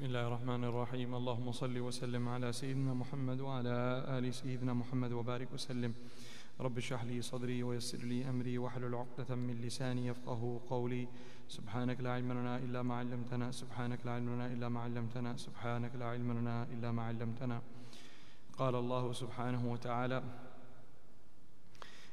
بسم الله الرحمن الرحيم. اللهم صل وسلم على سيدنا محمد وعلى آل سيدنا محمد وبارك وسلم. رب اشرح لي صدري ويسر لي أمري واحلل عقدة من لساني يفقه قولي. سبحانك لا علم لنا إلا ما علمتنا. سبحانك لا علم لنا إلا ما علمتنا. سبحانك لا علم لنا إلا ما علمتنا. قال الله سبحانه وتعالى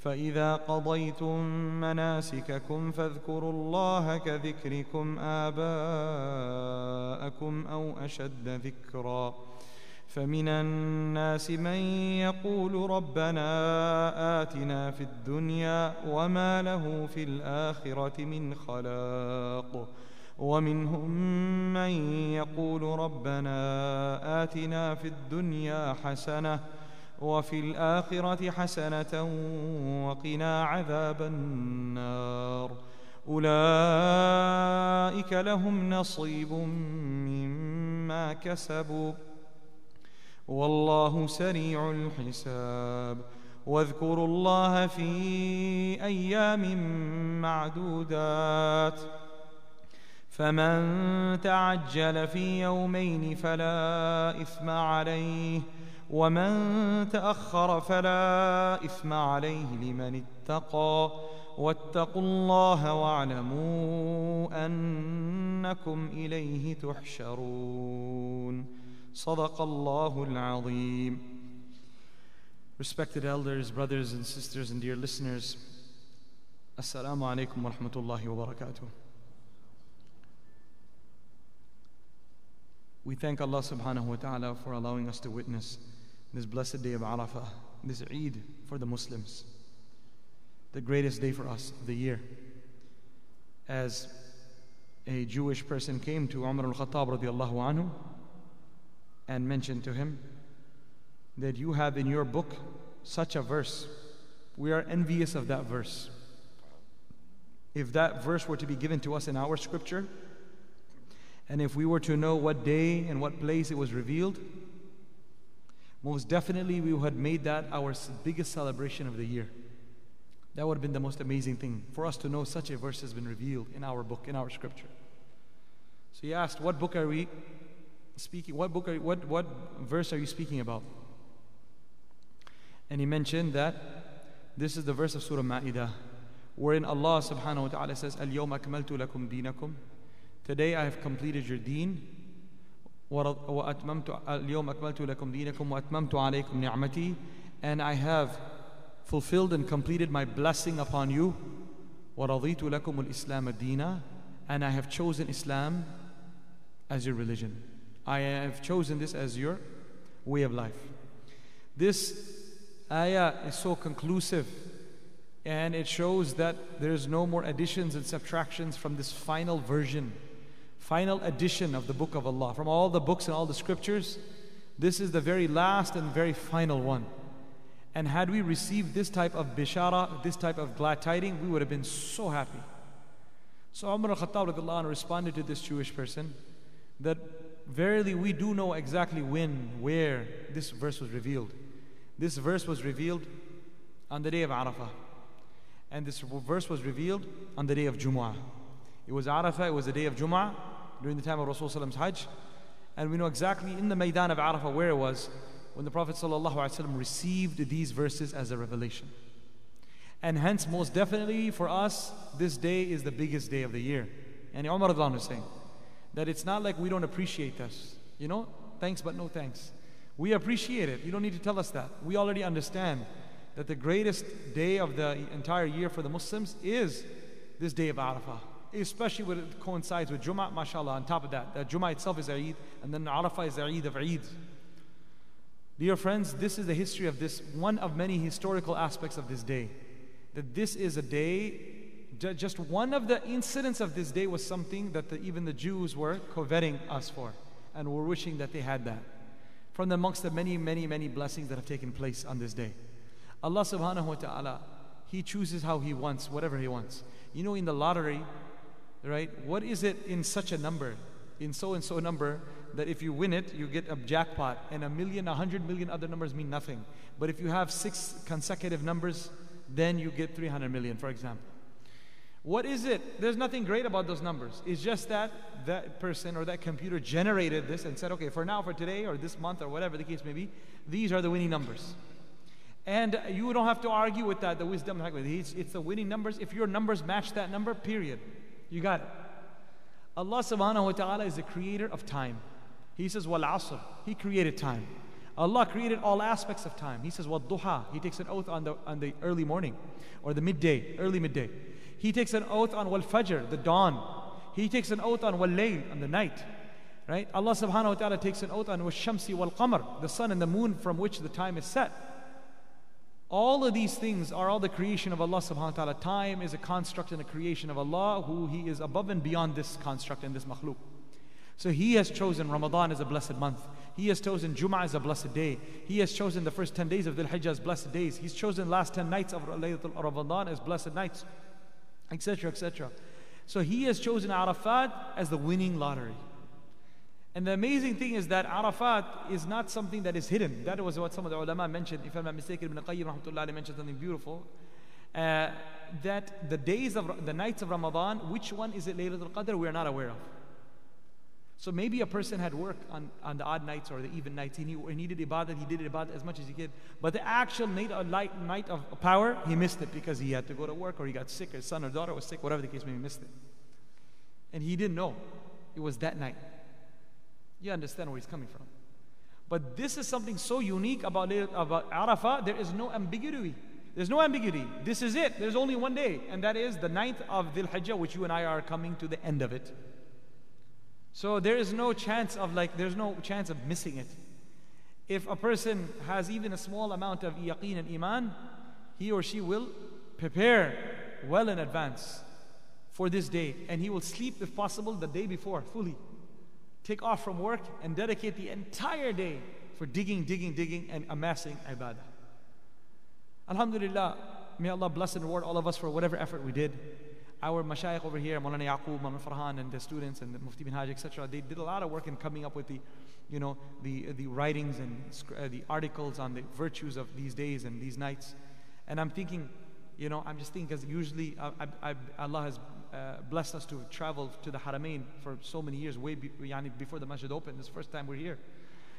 فإذا قضيتم مناسككم فاذكروا الله كذكركم آباءكم أو أشد ذكرًا. فمن الناس من يقول ربنا آتنا في الدنيا وما له في الآخرة من خلاق. ومنهم من يقول ربنا آتنا في الدنيا حسنة وفي الآخرة حسنة وقنا عذاب النار. أولئك لهم نصيب مما كسبوا. والله سريع الحساب. واذكروا الله في أيام معدودات. فمن تعجل في يومين فلا إثم عليه. ومن تاخر فلا اثم عليه لمن اتقى واتقوا الله واعلموا انكم اليه تحشرون صدق الله العظيم Respected elders, brothers and sisters and dear listeners, Assalamu alaikum wa rahmatullahi wa. We thank Allah subhanahu wa ta'ala for allowing us to witness this blessed day of Arafah, this Eid for the Muslims, the greatest day for us of the year. As a Jewish person came to Umar al-Khattab radiallahu anhu and mentioned to him that you have in your book such a verse. We are envious of that verse. If that verse were to be given to us in our scripture, and if we were to know what day and what place it was revealed, most definitely we would have made that our biggest celebration of the year. That would have been the most amazing thing for us to know such a verse has been revealed in our book, in our scripture. So he asked, What book are we speaking? What book are you, what what verse are you speaking about? And he mentioned that this is the verse of Surah Ma'idah, wherein Allah subhanahu wa ta'ala says, Al-yawma akmaltu lakum dinakum. Today I have completed your deen وأتممت اليوم أكملت لكم دينكم وأتممت عليكم نعمتي and I have fulfilled and completed my blessing upon you ورضيت لكم الإسلام دينا and I have chosen Islam as your religion. I have chosen this as your way of life. This ayah is so conclusive and it shows that there's no more additions and subtractions from this final version, final edition of the book of Allah. From all the books and all the scriptures, this is the very last and very final one. And had we received this type of bishara, this type of glad tiding, we would have been so happy. So Umar al-Khattab responded to this Jewish person that verily we do know exactly when, where this verse was revealed. This verse was revealed on the day of Arafah. And this verse was revealed on the day of Jumu'ah. It was Arafah, it was the day of Jumu'ah during the time of Rasulullah's Hajj. And we know exactly in the Maidan of Arafah where it was when the Prophet ﷺ received these verses as a revelation. And hence, most definitely for us, this day is the biggest day of the year. And Umar was saying that it's not like we don't appreciate this. You know, thanks but no thanks. We appreciate it. You don't need to tell us that. We already understand that the greatest day of the entire year for the Muslims is this day of Arafah. Especially when it coincides with Jummah, mashallah. On top of that, that Jummah itself is Eid, and then Arafah is Eid of Eid. Dear friends, this is the history of this, one of many historical aspects of this day. That this is a day, just one of the incidents of this day was something that the, even the Jews were coveting us for and were wishing that they had that. From amongst the many, many, many blessings that have taken place on this day. Allah subhanahu wa ta'ala, He chooses how He wants, whatever He wants. You know, in the lottery, right, what is it in such a number? In so and so number, that if you win it, you get a jackpot, and a million, a hundred million other numbers mean nothing. But if you have six consecutive numbers, then you get 300 million, for example. What is it? There's nothing great about those numbers. It's just that that person or that computer generated this and said, okay, for now, for today, or this month, or whatever the case may be, these are the winning numbers. And you don't have to argue with that, the wisdom. It's, it's the winning numbers. If your numbers match that number, period. You got it. Allah subhanahu wa ta'ala is the creator of time. He says, Wal asr. He created time. Allah created all aspects of time. He says, Wal duha. He takes an oath on the, on the early morning or the midday, early midday. He takes an oath on Wal fajr, the dawn. He takes an oath on Wal layl, on the night. Right? Allah subhanahu wa ta'ala takes an oath on Wal shamsi wal qamar, the sun and the moon from which the time is set. All of these things are all the creation of Allah subhanahu wa ta'ala. Time is a construct and a creation of Allah who He is above and beyond this construct and this makhluk. So He has chosen Ramadan as a blessed month. He has chosen Jum'ah as a blessed day. He has chosen the first 10 days of Dhul Hijjah as blessed days. He's chosen last 10 nights of Laylatul Ramadan as blessed nights, etc., etc. So He has chosen Arafat as the winning lottery. And the amazing thing is that Arafat is not something that is hidden. That was what some of the ulama mentioned. If I'm not mistaken, Ibn Qayyim rahmatullah mentioned something beautiful. Uh, that the days of the nights of Ramadan, which one is it Laylatul Qadr, we are not aware of. So maybe a person had work on, on the odd nights or the even nights. He, he needed ibadah, he did ibadah as much as he could. But the actual night, uh, light, night of power, he missed it because he had to go to work or he got sick or his son or daughter was sick, whatever the case may be, missed it. And he didn't know it was that night. You understand where he's coming from. But this is something so unique about, about Arafah, there is no ambiguity. There's no ambiguity. This is it. There's only one day, and that is the ninth of Dhul Hijjah, which you and I are coming to the end of it. So there is no chance of like, there's no chance of missing it. If a person has even a small amount of yaqeen and iman, he or she will prepare well in advance for this day, and he will sleep, if possible, the day before fully take off from work and dedicate the entire day for digging, digging, digging, and amassing ibadah. Alhamdulillah, may Allah bless and reward all of us for whatever effort we did. Our mashayikh over here, Maulana Yaqub, Maulana Farhan, and the students, and the Mufti bin Hajj, etc., they did a lot of work in coming up with the, you know, the, the writings and uh, the articles on the virtues of these days and these nights. And I'm thinking, you know, I'm just thinking because usually I, I, I, Allah has uh, blessed us to travel to the Haramain for so many years, way be, yani before the masjid opened. This first time we're here.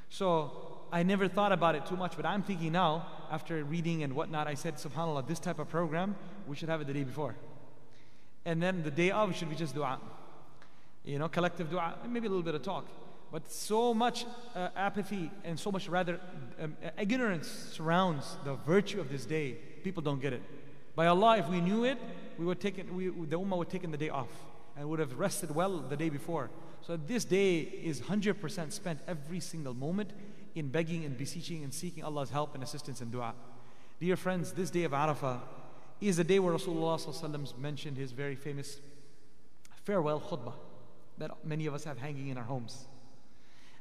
So I never thought about it too much, but I'm thinking now, after reading and whatnot, I said, subhanAllah, this type of program, we should have it the day before. And then the day of should be just dua. You know, collective dua, maybe a little bit of talk. But so much uh, apathy and so much rather um, ignorance surrounds the virtue of this day. People don't get it. By Allah, if we knew it, we were take it, we, the Ummah would take the day off and would have rested well the day before. So this day is 100% spent every single moment in begging and beseeching and seeking Allah's help and assistance and dua. Dear friends, this day of Arafah is a day where Rasulullah mentioned his very famous farewell khutbah that many of us have hanging in our homes.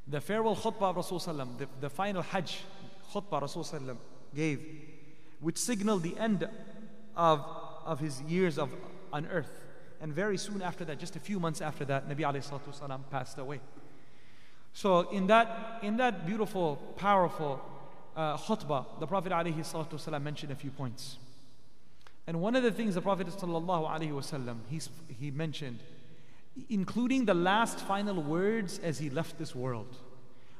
The farewell khutbah of Rasulullah, the, the final Hajj khutbah Rasulullah gave, which signaled the end of of his years of, on earth. And very soon after that, just a few months after that, Nabi والسلام, passed away. So in that, in that beautiful, powerful uh, khutbah, the Prophet والسلام, mentioned a few points. And one of the things the Prophet ﷺ, he, he mentioned, including the last final words as he left this world,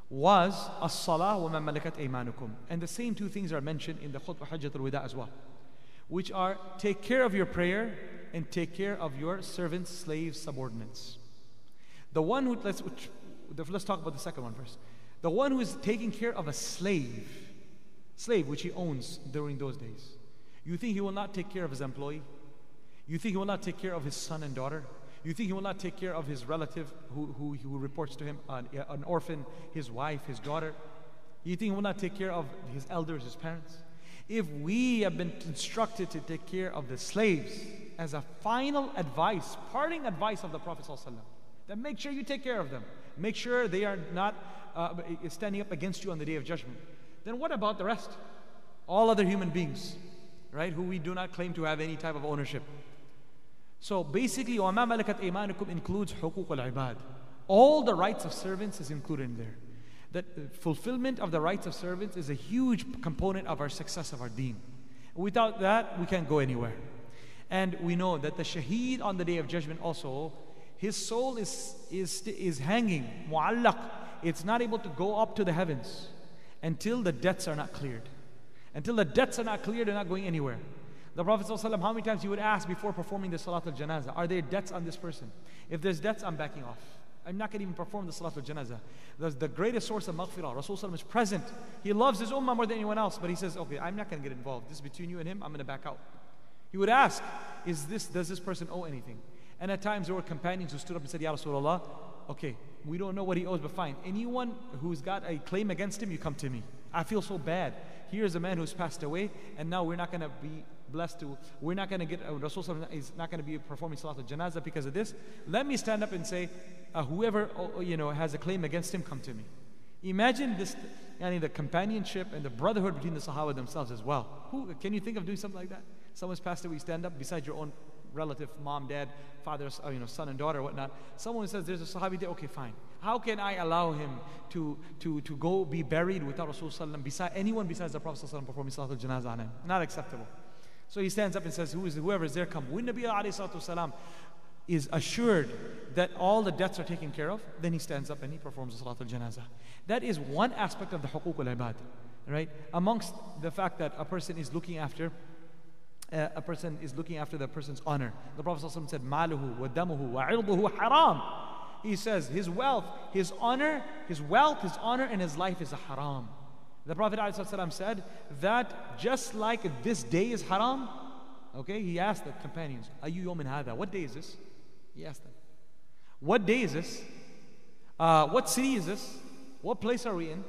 was as-salah wa ma malakat aymanukum. And the same two things are mentioned in the khutbah Hajjatul Wida as well which are take care of your prayer and take care of your servants, slaves, subordinates. The one who, let's, which, let's talk about the second one first. The one who is taking care of a slave, slave which he owns during those days. You think he will not take care of his employee? You think he will not take care of his son and daughter? You think he will not take care of his relative who, who, who reports to him, uh, an orphan, his wife, his daughter? You think he will not take care of his elders, his parents? If we have been instructed to take care of the slaves as a final advice, parting advice of the Prophet, ﷺ, then make sure you take care of them. Make sure they are not uh, standing up against you on the day of judgment. Then what about the rest? All other human beings, right, who we do not claim to have any type of ownership. So basically, وَمَا مَلَكَتْ إِيمَانُكُمْ includes حقوق العباد. All the rights of servants is included in there. That uh, fulfillment of the rights of servants is a huge component of our success of our deen. Without that, we can't go anywhere. And we know that the shaheed on the day of judgment also, his soul is, is, is hanging, mu'allaq. It's not able to go up to the heavens until the debts are not cleared. Until the debts are not cleared, they're not going anywhere. The Prophet ﷺ, how many times he would ask before performing the Salat al Janazah, are there debts on this person? If there's debts, I'm backing off. I'm not going to even perform the Salat al Janazah. That's the greatest source of maghfirah. Rasulullah is present. He loves his ummah more than anyone else, but he says, okay, I'm not going to get involved. This is between you and him, I'm going to back out. He would ask, is this, does this person owe anything? And at times there were companions who stood up and said, Ya Rasulullah, okay, we don't know what he owes, but fine. Anyone who's got a claim against him, you come to me. I feel so bad. Here's a man who's passed away, and now we're not going to be blessed to, we're not going to get, uh, Rasul is not going to be performing Salat al-Janazah because of this. Let me stand up and say, uh, whoever, uh, you know, has a claim against him, come to me. Imagine this, yani the companionship and the brotherhood between the Sahaba themselves as well. Who, can you think of doing something like that? Someone's passed away, stand up beside your own relative, mom, dad, father, uh, you know, son and daughter, whatnot. Someone says there's a Sahabi there, okay, fine. How can I allow him to, to, to go be buried without Rasulullah beside anyone besides the Prophet performing Salatul Janazah on him? Not acceptable. So he stands up and says, Who is whoever is there, come. When Nabi والسلام, is assured that all the debts are taken care of, then he stands up and he performs the Salatul Janazah. That is one aspect of the Huquq al Ibad. Right? Amongst the fact that a person is looking after uh, a person is looking after the person's honor. The Prophet ﷺ said, Maluhu wa damuhu wa irduhu haram. He says, his wealth, his honor, his wealth, his honor, and his life is a haram. The Prophet ﷺ said that just like this day is haram, okay, he asked the companions, Ayu yawmin hada? What day is this? He asked them. What day is this? Uh, what city is this? What place are we in?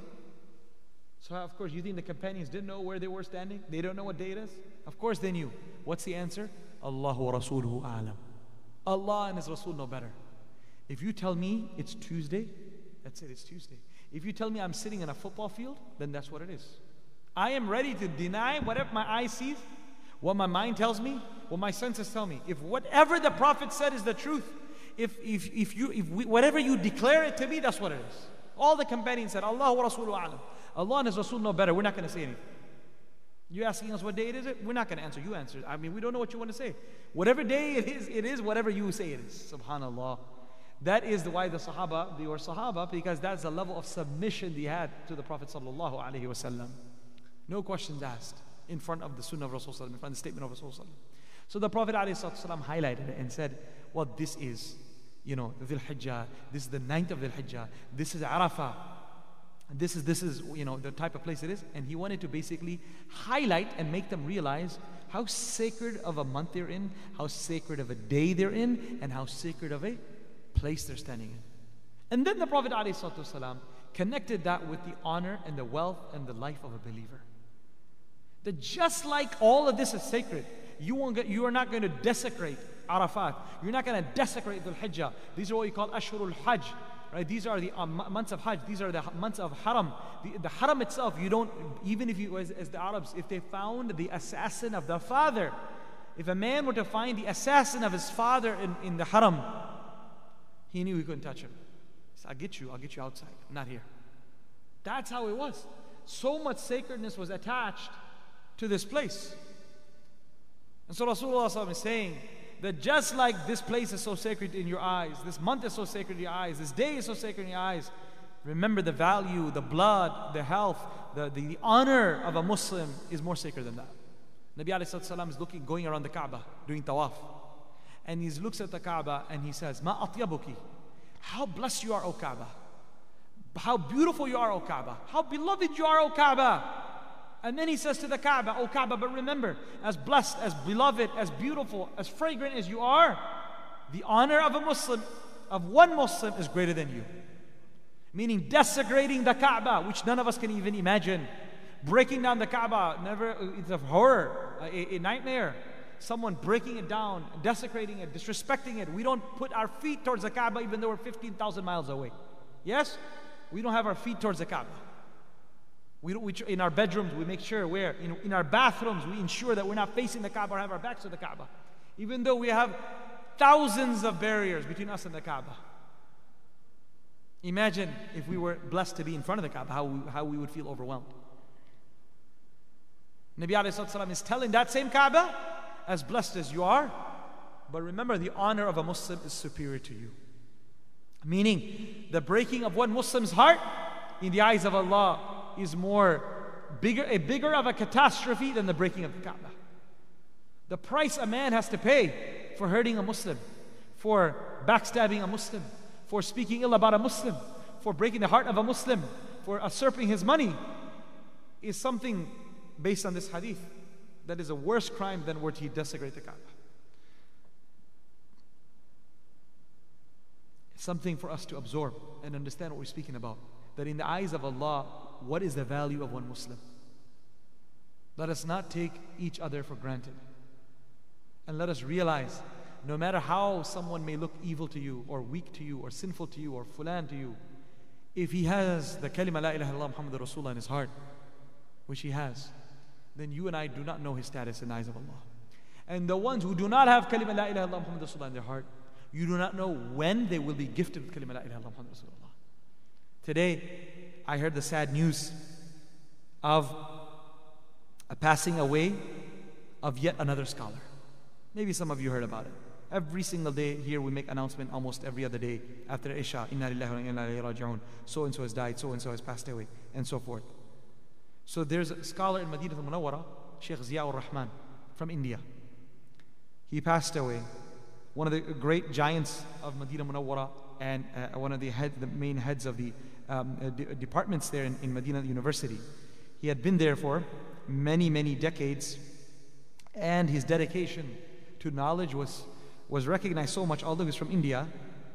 So, of course, you think the companions didn't know where they were standing? They don't know what day it is? Of course, they knew. What's the answer? Allahu wa Rasuluhu a'lam. Allah and His Rasul know better. If you tell me it's Tuesday, that's it, it's Tuesday. If you tell me I'm sitting in a football field, then that's what it is. I am ready to deny whatever my eye sees, what my mind tells me, what my senses tell me. If whatever the Prophet said is the truth, if, if, if you, if we, whatever you declare it to be, that's what it is. All the companions said, Allah wa Rasulu alam. Allah and His Rasul know better. We're not going to say anything. You're asking us what day it is? We're not going to answer. You answer. I mean, we don't know what you want to say. Whatever day it is, it is whatever you say it is. Subhanallah. That is why the Sahaba, they were Sahaba, because that's the level of submission they had to the Prophet sallallahu alaihi wasallam. No questions asked in front of the Sunnah of Rasulullah, in front of the statement of Rasulullah. So the Prophet ﷺ highlighted it and said, Well, this is, you know, Dhul Hijjah, this is the ninth of Dhul Hijjah, this is Arafah, this is, this is, you know, the type of place it is. And he wanted to basically highlight and make them realize how sacred of a month they're in, how sacred of a day they're in, and how sacred of a place they're standing in. And then the Prophet ﷺ connected that with the honor and the wealth and the life of a believer. That just like all of this is sacred, you, won't get, you are not going to desecrate Arafat. You're not going to desecrate Dhul Hijjah. These are what you call Ashurul Hajj. Right? These are the um, months of Hajj. These are the months of Haram. The, the Haram itself, you don't, even if you, as, as the Arabs, if they found the assassin of the father, if a man were to find the assassin of his father in, in the Haram, he knew he couldn't touch him. He said, I'll get you, I'll get you outside, I'm not here. That's how it was. So much sacredness was attached to this place. And so Rasulullah is saying that just like this place is so sacred in your eyes, this month is so sacred in your eyes, this day is so sacred in your eyes, remember the value, the blood, the health, the, the, the honor of a Muslim is more sacred than that. Nabi Sallallahu is looking, going around the Kaaba, doing tawaf and he looks at the Kaaba and he says, Ma atyabuki. How blessed you are, O Kaaba. How beautiful you are, O Kaaba. How beloved you are, O Kaaba. And then he says to the Kaaba, O Kaaba, but remember, as blessed, as beloved, as beautiful, as fragrant as you are, the honor of a Muslim, of one Muslim, is greater than you. Meaning desecrating the Kaaba, which none of us can even imagine. Breaking down the Kaaba, never, it's a horror, a, a nightmare. Someone breaking it down, desecrating it, disrespecting it. We don't put our feet towards the Kaaba even though we're 15,000 miles away. Yes? We don't have our feet towards the Kaaba. We, we, in our bedrooms, we make sure we're in, in our bathrooms, we ensure that we're not facing the Kaaba or have our backs to the Kaaba. Even though we have thousands of barriers between us and the Kaaba. Imagine if we were blessed to be in front of the Kaaba, how we, how we would feel overwhelmed. Nabi Sallallahu is telling that same Kaaba, as blessed as you are, but remember the honor of a Muslim is superior to you. Meaning, the breaking of one Muslim's heart in the eyes of Allah is more bigger, a bigger of a catastrophe than the breaking of the Kaaba. The price a man has to pay for hurting a Muslim, for backstabbing a Muslim, for speaking ill about a Muslim, for breaking the heart of a Muslim, for usurping his money, is something based on this hadith that is a worse crime than were he desecrate the Kaaba. something for us to absorb and understand what we're speaking about. That in the eyes of Allah, what is the value of one Muslim? Let us not take each other for granted. And let us realize no matter how someone may look evil to you, or weak to you, or sinful to you, or fulan to you, if he has the kalima la ilaha illallah Muhammad Rasulullah in his heart, which he has, then you and I do not know his status in the eyes of Allah. And the ones who do not have kalima la ilaha illallah Muhammad Rasulullah in their heart, you do not know when they will be gifted with kalima la ilaha illallah Muhammad Rasulullah. Today, I heard the sad news of a passing away of yet another scholar. Maybe some of you heard about it. Every single day here we make announcement almost every other day after Isha, Inna lillahi wa inna ilayhi raji'un. So and so has died, so and so has passed away, and so forth. So there's a scholar in Medina al-Munawwara, Sheikh Ziaur Rahman from India. He passed away. One of the great giants of Medina Munawwara and uh, one of the, head, the main heads of the um, uh, de- departments there in, in Medina University. He had been there for many, many decades, and his dedication to knowledge was, was recognized so much. Although he's from India,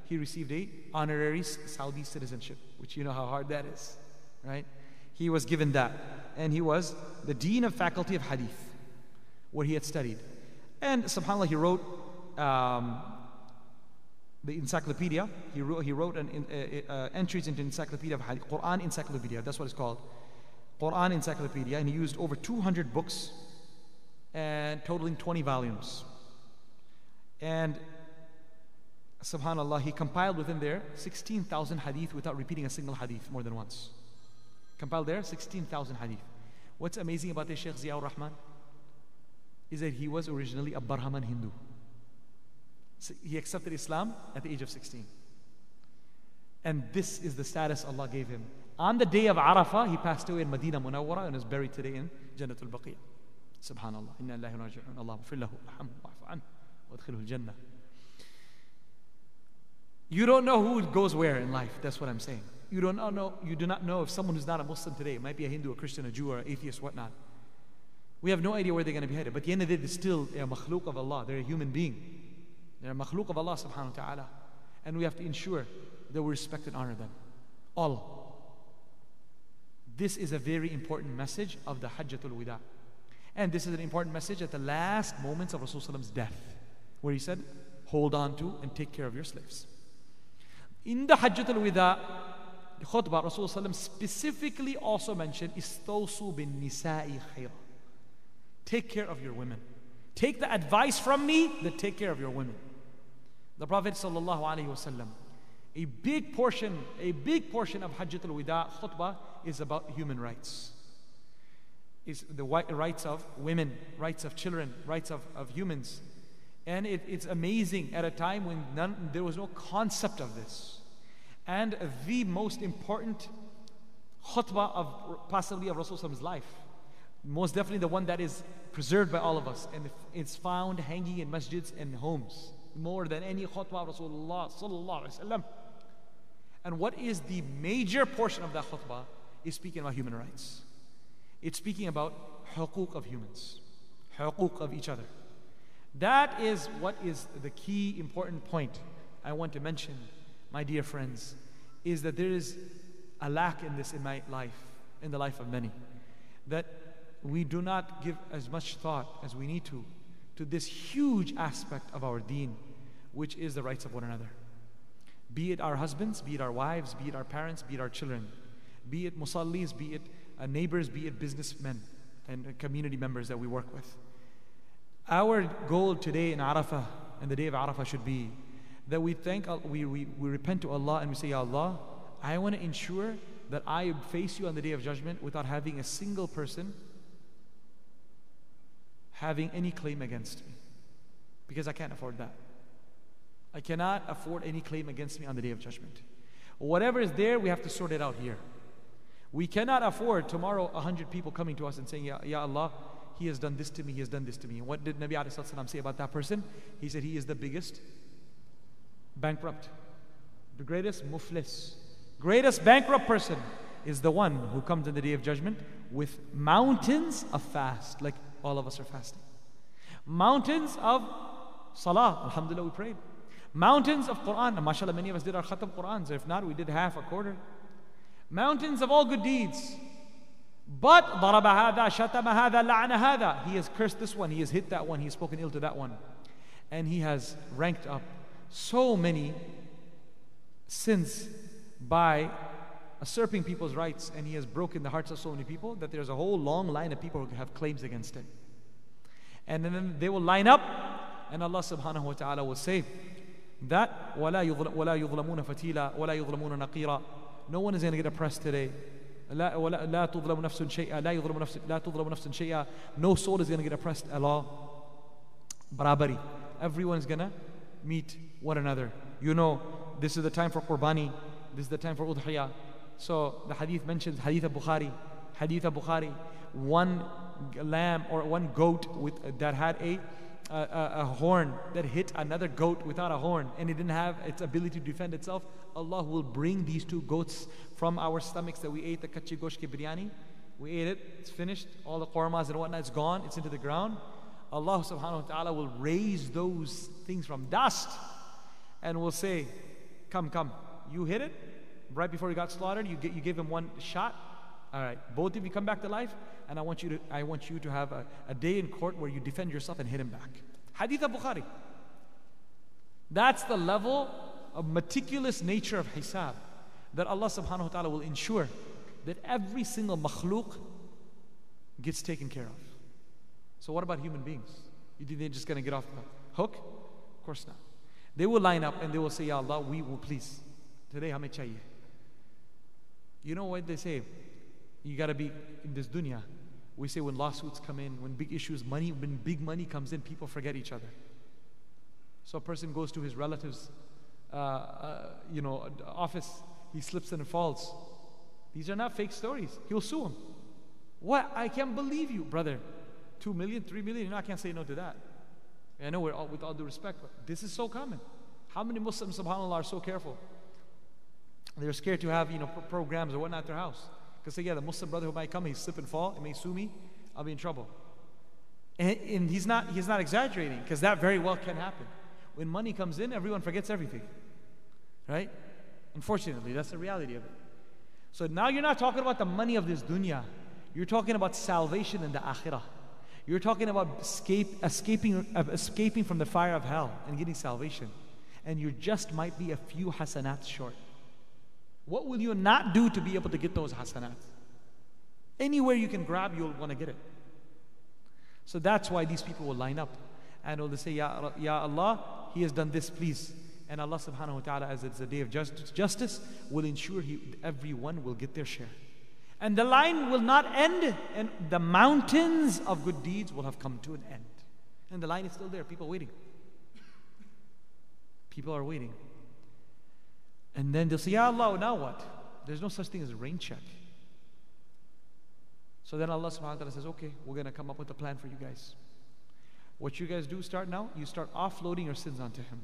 he received a honorary Saudi citizenship, which you know how hard that is, right? He was given that, and he was the dean of faculty of hadith, where he had studied. And subhanAllah, he wrote um, the encyclopedia. He wrote, he wrote an, uh, uh, entries into encyclopedia of hadith, Quran encyclopedia. That's what it's called. Quran encyclopedia, and he used over 200 books and totaling 20 volumes. And subhanallah, he compiled within there 16,000 hadith without repeating a single hadith more than once. Compiled there 16,000 hadith. What's amazing about this Sheikh Ziaur Rahman is that he was originally a Brahman Hindu. So he accepted Islam at the age of 16. And this is the status Allah gave him. On the day of Arafah, he passed away in Medina Munawwara and is buried today in Jannatul Baqiyah. Subhanallah. Inna Allahi raji'un. Allah fillahu wa'fu anhu jannah. You don't know who goes where in life. That's what I'm saying. You don't know. You do not know if someone who's not a Muslim today, might be a Hindu, a Christian, a Jew, or an atheist, whatnot. We have no idea where they're going to be headed. But at the end of the day, they're still a makhluk of Allah. They're a human being. They're a makhluk of Allah subhanahu wa ta'ala. And we have to ensure that we respect and honor them. All. This is a very important message of the Hajjatul Wida. And this is an important message at the last moments of Rasulullah's death, where he said, Hold on to and take care of your slaves. In the Hajjatul Wida, khutbah, Rasulullah specifically also mentioned, Istawsu bin nisa'i khayra. Take care of your women. Take the advice from me that take care of your women. The Prophet sallallahu wasallam, a big portion, a big portion of Hajjatul Wida khutbah is about human rights. Is the rights of women, rights of children, rights of, of humans. And it, it's amazing at a time when none, there was no concept of this. And the most important khutbah of possibly of Rasulullah's life. Most definitely the one that is preserved by all of us. And it's found hanging in masjids and homes more than any khutbah of Rasulullah. And what is the major portion of that khutbah is speaking about human rights. It's speaking about hukuk of humans, hukuk of each other. That is what is the key important point I want to mention, my dear friends, is that there is a lack in this in my life, in the life of many. That we do not give as much thought as we need to to this huge aspect of our deen, which is the rights of one another. Be it our husbands, be it our wives, be it our parents, be it our children, be it musallis, be it uh, neighbors, be it businessmen and uh, community members that we work with. Our goal today in Arafah and the day of Arafah should be that we thank, we, we, we repent to Allah and we say, Ya Allah, I want to ensure that I face you on the day of judgment without having a single person having any claim against me. Because I can't afford that. I cannot afford any claim against me on the day of judgment. Whatever is there, we have to sort it out here. We cannot afford tomorrow a hundred people coming to us and saying, Ya, Ya Allah, he has done this to me, he has done this to me. And what did Nabi Sallallahu say about that person? He said he is the biggest bankrupt. The greatest muflis. Greatest bankrupt person is the one who comes in the day of judgment with mountains of fast, like all of us are fasting. Mountains of salah, alhamdulillah, we prayed. Mountains of Quran, and mashallah, many of us did our khatam Quran, so if not, we did half, a quarter. Mountains of all good deeds. But ضرب هذا شتم هذا لعن هذا. He has cursed this one, he has hit that one, he has spoken ill to that one. And he has ranked up so many sins by usurping people's rights and he has broken the hearts of so many people that there's a whole long line of people who have claims against him. And then they will line up and Allah subhanahu wa ta'ala will say that وَلَا يُظْلَمُونَ فَتِيلًا وَلَا يُظْلَمُونَ نَقِيرًا No one is going to get oppressed today. لا ولا لا تظلم نفس شيئا لا يظلم نفس لا تظلم نفس شيئا no soul is going to get oppressed at all برابري everyone is going to meet one another you know this is the time for qurbani this is the time for udhiyah so the hadith mentions hadith Bukhari, hadith Bukhari, one lamb or one goat with, that had a, a, a, horn that hit another goat without a horn and it didn't have its ability to defend itself, Allah will bring these two goats from our stomachs that we ate the kachi gosh biryani. We ate it, it's finished, all the kormas and whatnot, it's gone, it's into the ground. Allah subhanahu wa ta'ala will raise those things from dust and will say, Come, come, you hit it, right before he got slaughtered, you, get, you gave him one shot. All right, both of you come back to life, and I want you to, I want you to have a, a day in court where you defend yourself and hit him back. Hadith of Bukhari. That's the level of meticulous nature of hisab that Allah subhanahu wa ta'ala will ensure that every single makhluk gets taken care of. So, what about human beings? You think they're just going to get off the hook? Of course not. They will line up and they will say, Ya Allah, we will please. Today, hame chahiye. You know what they say? You got to be in this dunya. We say when lawsuits come in, when big issues, money, when big money comes in, people forget each other. So a person goes to his relative's, uh, uh, you know, office. He slips and falls. These are not fake stories. He'll sue him. What? I can't believe you, brother. Two million, three million. You know, I can't say no to that. I know we're all, with all due respect, but this is so common. How many Muslims, subhanAllah, are so careful? They're scared to have, you know, programs or whatnot at their house. Because yeah, the Muslim brother who might come, he slip and fall, he may sue me, I'll be in trouble. And, and he's not he's not exaggerating, because that very well can happen. When money comes in, everyone forgets everything. Right? Unfortunately, that's the reality of it. So now you're not talking about the money of this dunya. You're talking about salvation in the akhirah. You're talking about escape, escaping, escaping from the fire of hell and getting salvation. And you just might be a few hasanats short. What will you not do to be able to get those hasanat? Anywhere you can grab, you'll want to get it. So that's why these people will line up and will say, Ya, ya Allah, He has done this, please. And Allah subhanahu wa ta'ala, as it's a day of justice, justice will ensure he, everyone will get their share. And the line will not end, and the mountains of good deeds will have come to an end. And the line is still there, people waiting. People are waiting. And then they'll say, Ya Allah, now what? There's no such thing as a rain check. So then Allah subhanahu wa ta'ala says, Okay, we're to come up with a plan for you guys. What you guys do start now, you start offloading your sins onto Him.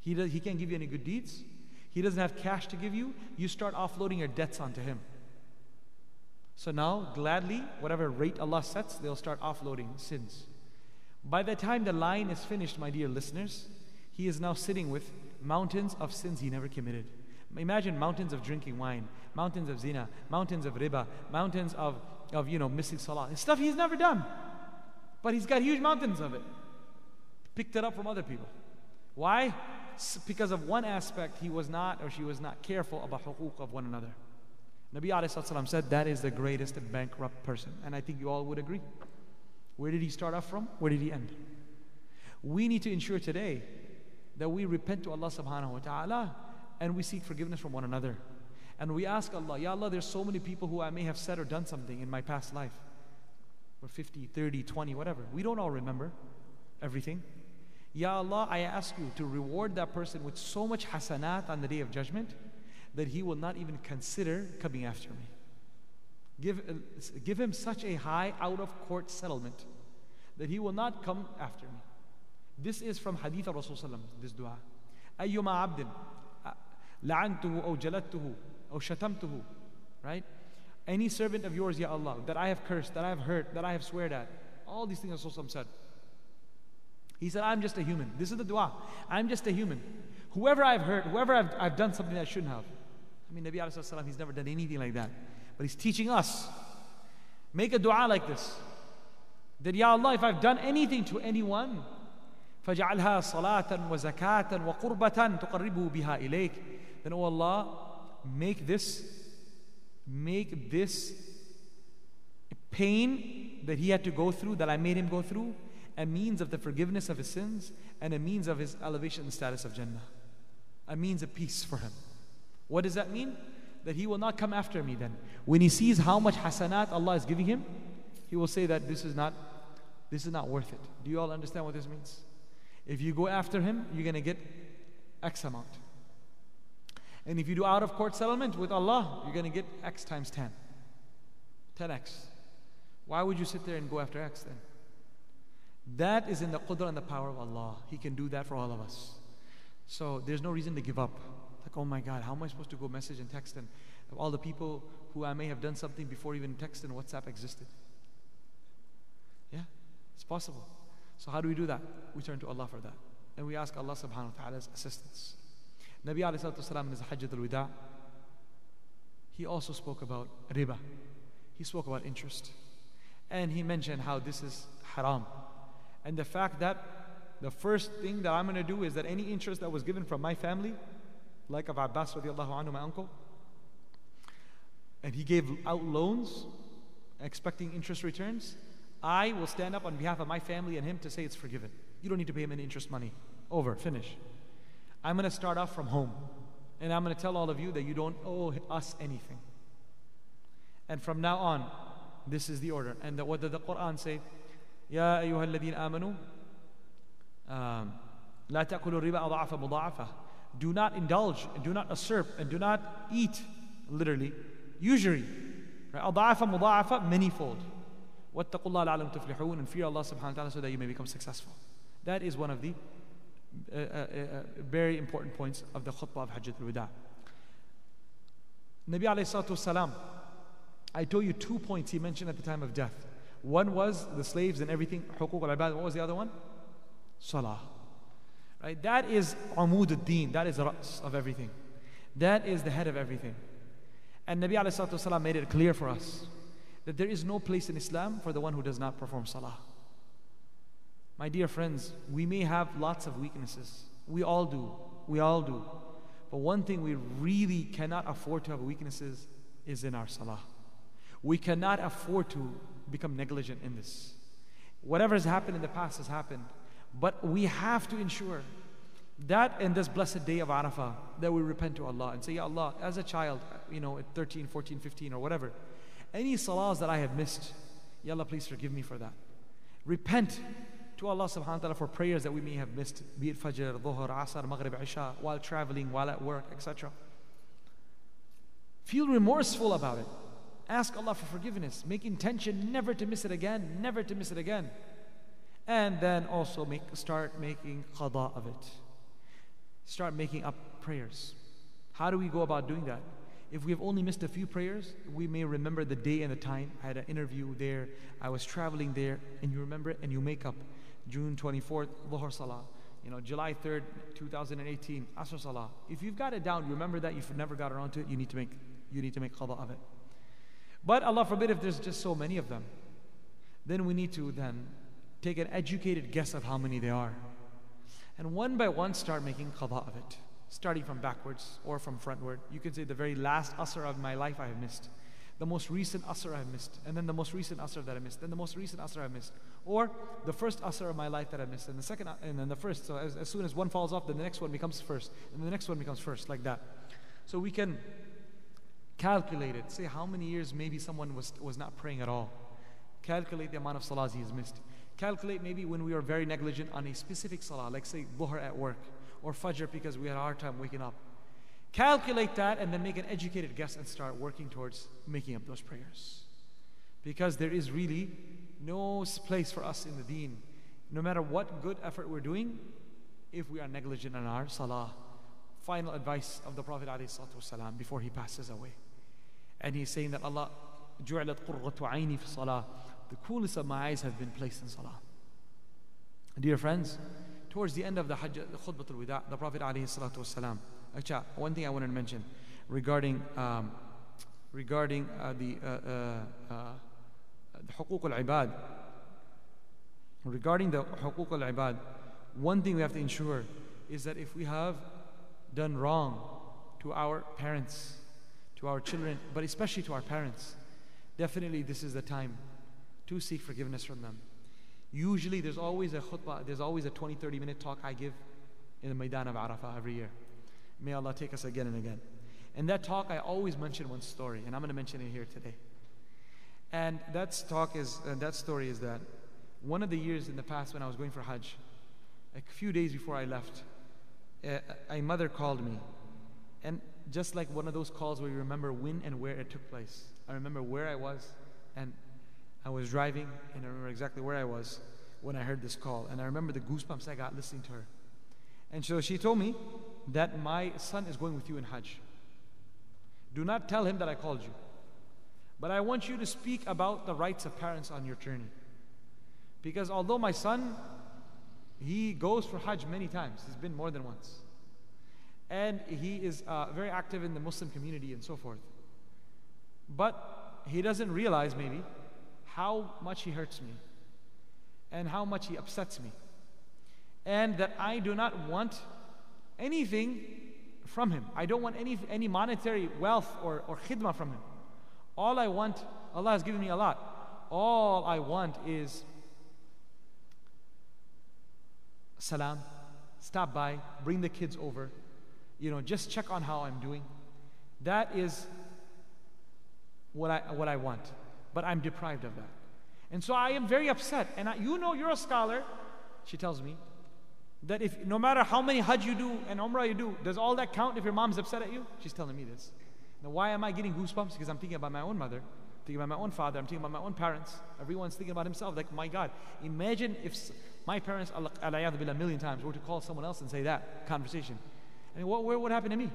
He, does, he can't give you any good deeds. He doesn't have cash to give you, you start offloading your debts onto him. So now, gladly, whatever rate Allah sets, they'll start offloading sins. By the time the line is finished, my dear listeners, he is now sitting with mountains of sins he never committed. Imagine mountains of drinking wine, mountains of zina, mountains of riba, mountains of, of you know, missing salah. Stuff he's never done. But he's got huge mountains of it. Picked it up from other people. Why? Because of one aspect, he was not or she was not careful about hukuk of one another. Nabi Alayhi said that is the greatest bankrupt person. And I think you all would agree. Where did he start off from? Where did he end? We need to ensure today that we repent to Allah subhanahu wa ta'ala and we seek forgiveness from one another. And we ask Allah, Ya Allah, there's so many people who I may have said or done something in my past life. We're 50, 30, 20, whatever. We don't all remember everything. Ya Allah, I ask you to reward that person with so much hasanat on the day of judgment that he will not even consider coming after me. Give, uh, give him such a high out of court settlement that he will not come after me. This is from Hadith of Rasulullah, this dua. أيما عبد لعنته أو جلدته أو شتمته right any servant of yours Ya Allah that I have cursed that I have hurt that I have sweared at all these things Rasulullah said he said I'm just a human this is the dua I'm just a human whoever I've hurt whoever I've, I've done something that I shouldn't have I mean, Nabi Sallallahu he's never done anything like that. But he's teaching us. Make a dua like this. That, Ya Allah, if I've done anything to anyone, فَجْعَلْهَا صَلَاةً وَزَكَاةً وَقُرْبَةً تُقَرِّبُهُ بِهَا إِلَيْكَ Then, oh Allah, make this, make this pain that he had to go through, that I made him go through, a means of the forgiveness of his sins and a means of his elevation and status of Jannah. A means of peace for him. What does that mean? That he will not come after me then. When he sees how much hasanat Allah is giving him, he will say that this is not this is not worth it. Do you all understand what this means? If you go after him, you're going to get X amount. And if you do out of court settlement with Allah, you're going to get X times 10. 10X. Why would you sit there and go after X then? That is in the qudra and the power of Allah. He can do that for all of us. So there's no reason to give up. Like, oh my God, how am I supposed to go message and text and all the people who I may have done something before even text and WhatsApp existed? Yeah, it's possible. So how do we do that? We turn to Allah for that. And we ask Allah subhanahu wa ta'ala's assistance. Nabi alayhi salatu wasalam in his Hajjat al-Wida, he also spoke about riba. He spoke about interest. And he mentioned how this is haram. And the fact that the first thing that I'm going to do is that any interest that was given from my family, like of Abbas radiallahu anhu, my uncle. And he gave out loans expecting interest returns. I will stand up on behalf of my family and him to say it's forgiven. You don't need to pay him any interest money. Over, finish. I'm going to start off from home. And I'm going to tell all of you that you don't owe us anything. And from now on, this is the order. And the, what did the Quran say? يا أيها الذين آمنوا لا تأكلوا الربا أضعاف مضاعفة do not indulge, and do not usurp, and do not eat, literally, usury. Right? Adha'afa mudha'afa, manyfold. Wattaqullah la'alam tuflihun, and fear Allah subhanahu wa ta'ala so that you may become successful. That is one of the uh, uh, uh, very important points of the khutbah of Hajjat al-Wida. Nabi alayhi salatu salam, I told you two points he mentioned at the time of death. One was the slaves and everything, hukuk al-ibad. What was the other one? Salah. Right? That is amud ad-deen. That is the ras of everything. That is the head of everything. And Nabi alayhi made it clear for us that there is no place in Islam for the one who does not perform salah. My dear friends, we may have lots of weaknesses. We all do. We all do. But one thing we really cannot afford to have weaknesses is in our salah. We cannot afford to become negligent in this. Whatever has happened in the past has happened. But we have to ensure that in this blessed day of Arafah, that we repent to Allah and say, Ya Allah, as a child, you know, at 13, 14, 15, or whatever, any salahs that I have missed, Ya Allah, please forgive me for that. Repent to Allah subhanahu wa ta'ala for prayers that we may have missed, be it Fajr, Dhuhr, Asr, Maghrib, Isha, while traveling, while at work, etc. Feel remorseful about it. Ask Allah for forgiveness. Make intention never to miss it again, never to miss it again and then also make, start making qada of it. Start making up prayers. How do we go about doing that? If we have only missed a few prayers, we may remember the day and the time. I had an interview there, I was traveling there, and you remember it and you make up. June 24th, Dhuhr Salah. You know, July 3rd, 2018, Asr Salah. If you've got it down, remember that. You've never got around to it, you need to make you need to make qada of it. But Allah forbid if there's just so many of them, then we need to then take an educated guess of how many there are. And one by one start making qada of it starting from backwards or from frontward. You can say the very last asr of my life I have missed. The most recent asr I have missed. And then the most recent asr that I missed. Then the most recent asr I missed. Or the first asr of my life that I missed. And the second, and then the first. So as, as soon as one falls off, then the next one becomes first. And the next one becomes first, like that. So we can calculate it. Say how many years maybe someone was, was not praying at all. Calculate the amount of salahs he has missed. Calculate maybe when we were very negligent on a specific salah, like say dhuhr at work or Fajr because we had a hard time waking up. Calculate that and then make an educated guess and start working towards making up those prayers. Because there is really no place for us in the deen, no matter what good effort we're doing, if we are negligent in our salah. Final advice of the Prophet ﷺ before he passes away. And he's saying that Allah, جُعْلَتْ قُرَّةُ عَيْنِي فِي salah. The coolest of my eyes have been placed in salah. Dear friends, towards the end of the Hajj, the Khutbah al-Wida, the Prophet alayhi Actually, one thing I wanted to mention regarding um, regarding uh, the uh, uh, uh the حقوق al-ibad. Regarding the حقوق al-ibad, one thing we have to ensure is that if we have done wrong to our parents, to our children, but especially to our parents, definitely this is the time to seek forgiveness from them. Usually there's always a khutbah, there's always a 20, 30 minute talk I give in the Maidan of Arafah every year. May Allah take us again and again. In that talk, I always mention one story, and I'm going to mention it here today. And that talk is, uh, that story is that one of the years in the past when I was going for Hajj, a few days before I left, uh, a mother called me. And just like one of those calls where you remember when and where it took place, I remember where I was and I was driving and I remember exactly where I was when I heard this call. And I remember the goosebumps I got listening to her. And so she told me that my son is going with you in Hajj. Do not tell him that I called you. But I want you to speak about the rights of parents on your journey. Because although my son, he goes for Hajj many times, he's been more than once. And he is uh, very active in the Muslim community and so forth. But he doesn't realize maybe how much he hurts me and how much he upsets me. And that I do not want anything from him. I don't want any, any monetary wealth or, or khidmah from him. All I want, Allah has given me a lot. All I want is salam, stop by, bring the kids over, you know, just check on how I'm doing. That is what I, what I want but I'm deprived of that. And so I am very upset. And I, you know, you're a scholar, she tells me, that if no matter how many Hajj you do and Umrah you do, does all that count if your mom's upset at you? She's telling me this. Now, why am I getting goosebumps? Because I'm thinking about my own mother, thinking about my own father, I'm thinking about my own parents. Everyone's thinking about himself. Like, my God, imagine if my parents, a million times, were to call someone else and say that conversation. I mean, what, what would happen to me?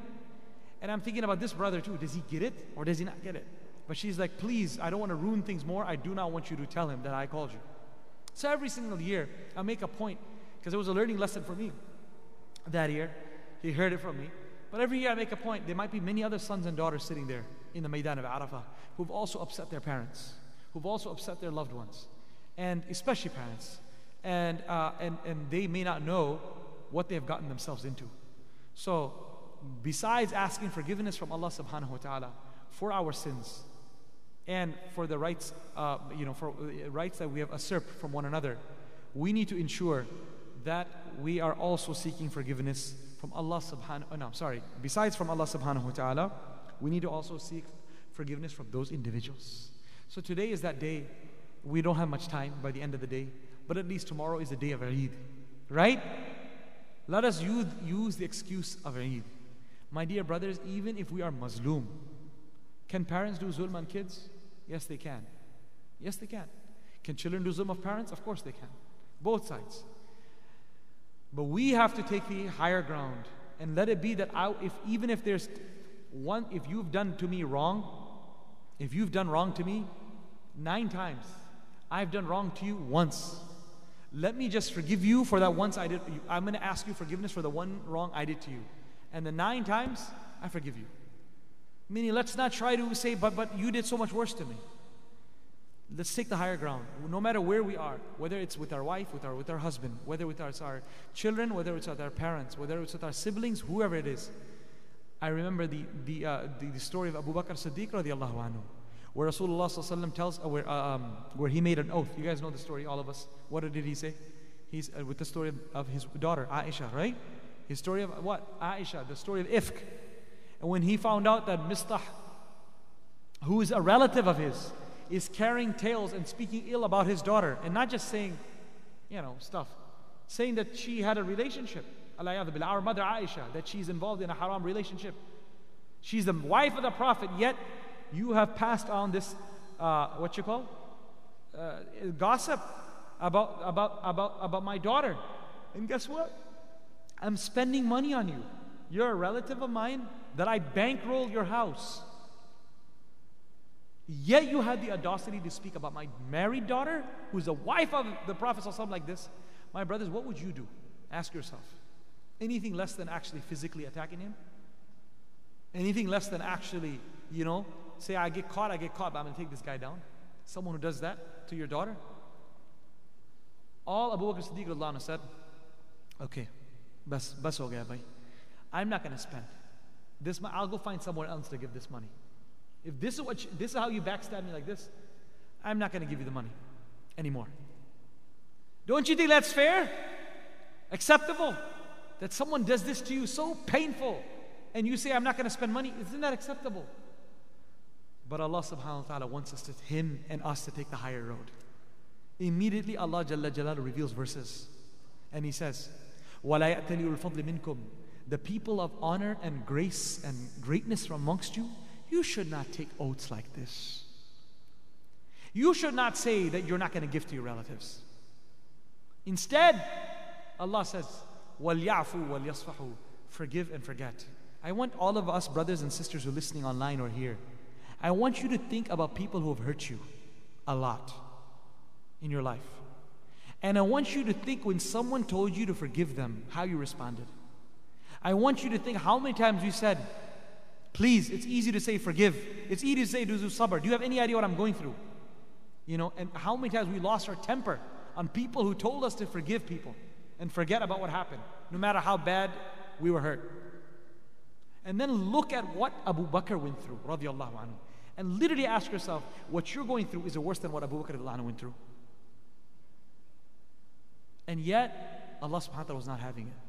And I'm thinking about this brother too. Does he get it or does he not get it? But she's like, please, I don't want to ruin things more. I do not want you to tell him that I called you. So every single year, I make a point, because it was a learning lesson for me that year. He heard it from me. But every year I make a point, there might be many other sons and daughters sitting there in the Maidan of Arafah who've also upset their parents, who've also upset their loved ones, and especially parents. And, uh, and, and they may not know what they have gotten themselves into. So, besides asking forgiveness from Allah subhanahu wa ta'ala for our sins, and for the rights, uh, you know, for uh, rights that we have usurped from one another, we need to ensure that we are also seeking forgiveness from Allah subhanahu oh no, sorry, besides from Allah subhanahu wa ta'ala, we need to also seek forgiveness from those individuals. So today is that day. We don't have much time by the end of the day, but at least tomorrow is the day of Eid, right? Let us use, use the excuse of Eid. My dear brothers, even if we are Muslim, can parents do zulm on kids? Yes, they can. Yes, they can. Can children do zulm of parents? Of course they can. Both sides. But we have to take the higher ground and let it be that I, if even if there's one, if you've done to me wrong, if you've done wrong to me nine times, I've done wrong to you once. Let me just forgive you for that once I did. I'm going to ask you forgiveness for the one wrong I did to you. And the nine times, I forgive you. Meaning, let's not try to say, but, but you did so much worse to me. Let's take the higher ground. No matter where we are, whether it's with our wife, with our, with our husband, whether with our, our children, whether it's with our parents, whether it's with our siblings, whoever it is. I remember the, the, uh, the, the, story of Abu Bakr Siddiq radiallahu anhu, where Rasulullah tells, uh, where, uh, um, where he made an oath. You guys know the story, all of us. What did he say? He's uh, with the story of, of his daughter, Aisha, right? His story of what? Aisha, the story of Ifk. And when he found out that Mistah, who is a relative of his, is carrying tales and speaking ill about his daughter, and not just saying, you know, stuff, saying that she had a relationship, our mother Aisha, that she's involved in a haram relationship. She's the wife of the Prophet, yet you have passed on this, uh, what you call, uh, gossip about, about, about, about my daughter. And guess what? I'm spending money on you. You're a relative of mine that I bankrolled your house. Yet you had the audacity to speak about my married daughter, who's the wife of the Prophet, or something like this. My brothers, what would you do? Ask yourself. Anything less than actually physically attacking him? Anything less than actually, you know, say, I get caught, I get caught, but I'm going to take this guy down? Someone who does that to your daughter? All Abu Bakr Siddiq said, okay, bas, bas ho gaya bhai. I'm not going to spend. This, I'll go find someone else to give this money. If this is, what you, this is how you backstab me like this, I'm not going to give you the money anymore. Don't you think that's fair? Acceptable? That someone does this to you so painful and you say, I'm not going to spend money. Isn't that acceptable? But Allah subhanahu wa ta'ala wants us to, Him and us to take the higher road. Immediately Allah Jalla Jalalu reveals verses. And He says, وَلَا يَأْتَلِي الْفَضْلِ مِنْكُمْ The people of honor and grace and greatness from amongst you, you should not take oaths like this. You should not say that you're not going to give to your relatives. Instead, Allah says, وَلْيَعْفُوا وَلْيَصْفَحُوا Forgive and forget. I want all of us, brothers and sisters who are listening online or here, I want you to think about people who have hurt you a lot in your life. And I want you to think when someone told you to forgive them, how you responded. I want you to think how many times you said, Please, it's easy to say forgive. It's easy to say do sabr. Do you have any idea what I'm going through? You know, and how many times we lost our temper on people who told us to forgive people and forget about what happened, no matter how bad we were hurt. And then look at what Abu Bakr went through, radiallahu anhu. And literally ask yourself, what you're going through is it worse than what Abu Bakr anhu went through. And yet, Allah subhanahu wa ta'ala was not having it.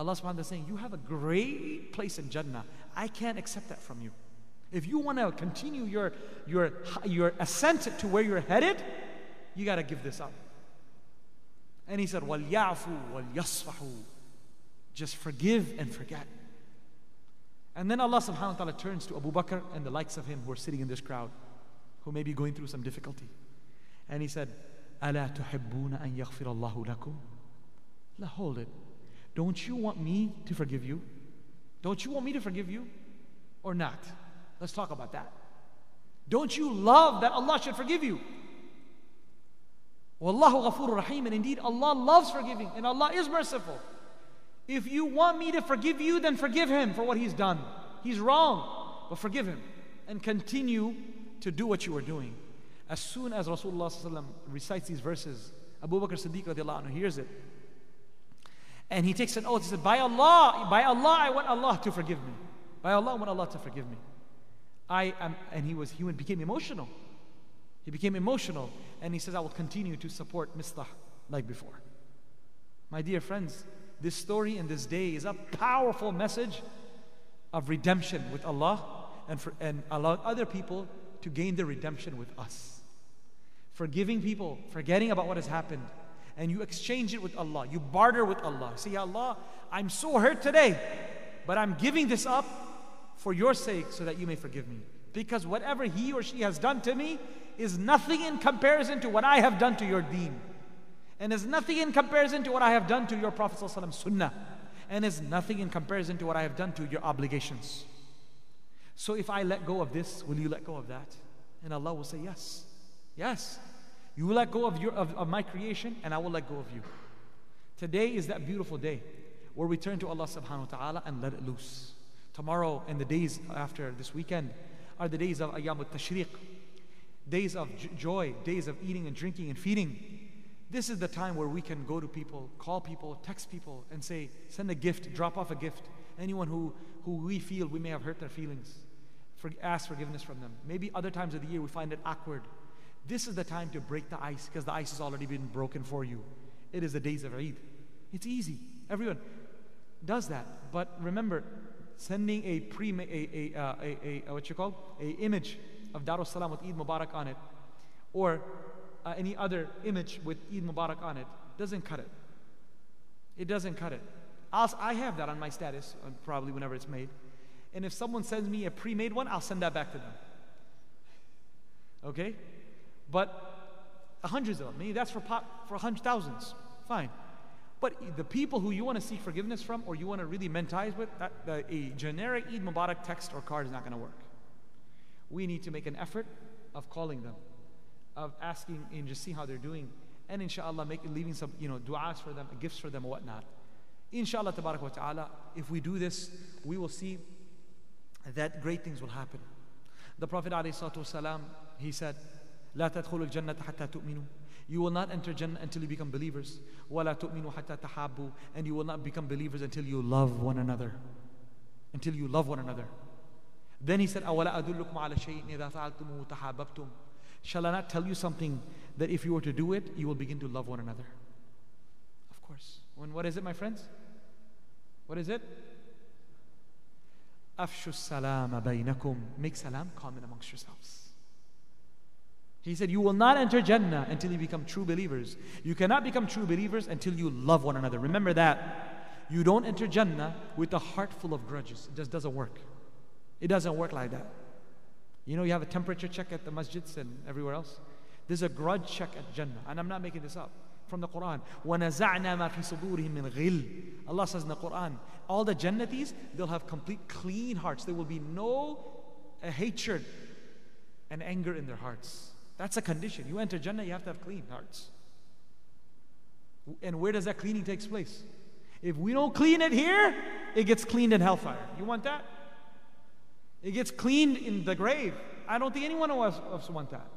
Allah subhanahu wa ta'ala is saying, You have a great place in Jannah. I can't accept that from you. If you want to continue your, your, your ascent to where you're headed, you got to give this up. And he said, وَلْيَعْفُوا وَلْيَصْفَحُوا Just forgive and forget. And then Allah subhanahu wa ta'ala turns to Abu Bakr and the likes of him who are sitting in this crowd, who may be going through some difficulty. And he said, أَلَا تُحِبُّونَ أَن يَغْفِرَ اللَّهُ لَكُمْ Now hold it. Don't you want me to forgive you? Don't you want me to forgive you? Or not? Let's talk about that. Don't you love that Allah should forgive you? Wallahu ghafurur rahim. And indeed, Allah loves forgiving and Allah is merciful. If you want me to forgive you, then forgive him for what he's done. He's wrong, but forgive him and continue to do what you are doing. As soon as Rasulullah recites these verses, Abu Bakr Siddiq anhu hears it. And he takes an oath. He said, By Allah, by Allah, I want Allah to forgive me. By Allah, I want Allah to forgive me. I am, and he was, he became emotional. He became emotional. And he says, I will continue to support Mistah like before. My dear friends, this story in this day is a powerful message of redemption with Allah and, for, and allow other people to gain the redemption with us. Forgiving people, forgetting about what has happened, and you exchange it with Allah. You barter with Allah. Say, Allah, I'm so hurt today, but I'm giving this up for your sake so that you may forgive me. Because whatever he or she has done to me is nothing in comparison to what I have done to your deen and is nothing in comparison to what I have done to your Prophet sunnah, and is nothing in comparison to what I have done to your obligations. So if I let go of this, will you let go of that? And Allah will say, Yes. Yes. You will let go of, your, of, of my creation, and I will let go of you. Today is that beautiful day where we turn to Allah subhanahu wa ta'ala and let it loose. Tomorrow and the days after this weekend are the days of Ayyam al-Tashriq, days of joy, days of eating and drinking and feeding. This is the time where we can go to people, call people, text people, and say, send a gift, drop off a gift. Anyone who, who we feel we may have hurt their feelings, for, ask forgiveness from them. Maybe other times of the year we find it awkward. This is the time to break the ice because the ice has already been broken for you. It is the days of Eid. It's easy. Everyone does that. But remember, sending a pre a, a, uh, a, a, what you call a image of Darus Salam with Eid Mubarak on it, or uh, any other image with Eid Mubarak on it doesn't cut it. It doesn't cut it. I'll, I have that on my status, uh, probably whenever it's made. And if someone sends me a pre made one, I'll send that back to them. Okay? but hundreds of them. Maybe that's for, pop, for hundreds, thousands. Fine. But the people who you want to seek forgiveness from or you want to really mentize with, that, the, a generic Eid Mubarak text or card is not going to work. We need to make an effort of calling them, of asking and just see how they're doing, and inshallah make, leaving some you know du'as for them, gifts for them, whatnot. Inshallah, tabarak wa ta'ala, if we do this, we will see that great things will happen. The Prophet ﷺ, he said, لا تدخلوا الجنة حتى تؤمنوا You will not enter Jannah until you become believers. ولا تؤمنوا حتى تحابوا And you will not become believers until you love one another. Until you love one another. Then he said, أولا أدلكم على شيء إذا فعلتموه تحاببتم Shall I not tell you something that if you were to do it, you will begin to love one another? Of course. When, what is it, my friends? What is it? Afshu salama baynakum. Make salam common amongst yourselves. He said, You will not enter Jannah until you become true believers. You cannot become true believers until you love one another. Remember that. You don't enter Jannah with a heart full of grudges. It just doesn't work. It doesn't work like that. You know, you have a temperature check at the masjids and everywhere else. There's a grudge check at Jannah. And I'm not making this up. From the Quran. وَنَزَعْنَا مَا فِي صُدُورِهِم مِّن غِلٍّ Allah says in the Quran, all the Jannatis, they'll have complete clean hearts. There will be no uh, hatred and anger in their hearts. That's a condition. You enter Jannah, you have to have clean hearts. And where does that cleaning take place? If we don't clean it here, it gets cleaned in hellfire. You want that? It gets cleaned in the grave. I don't think anyone of us want that.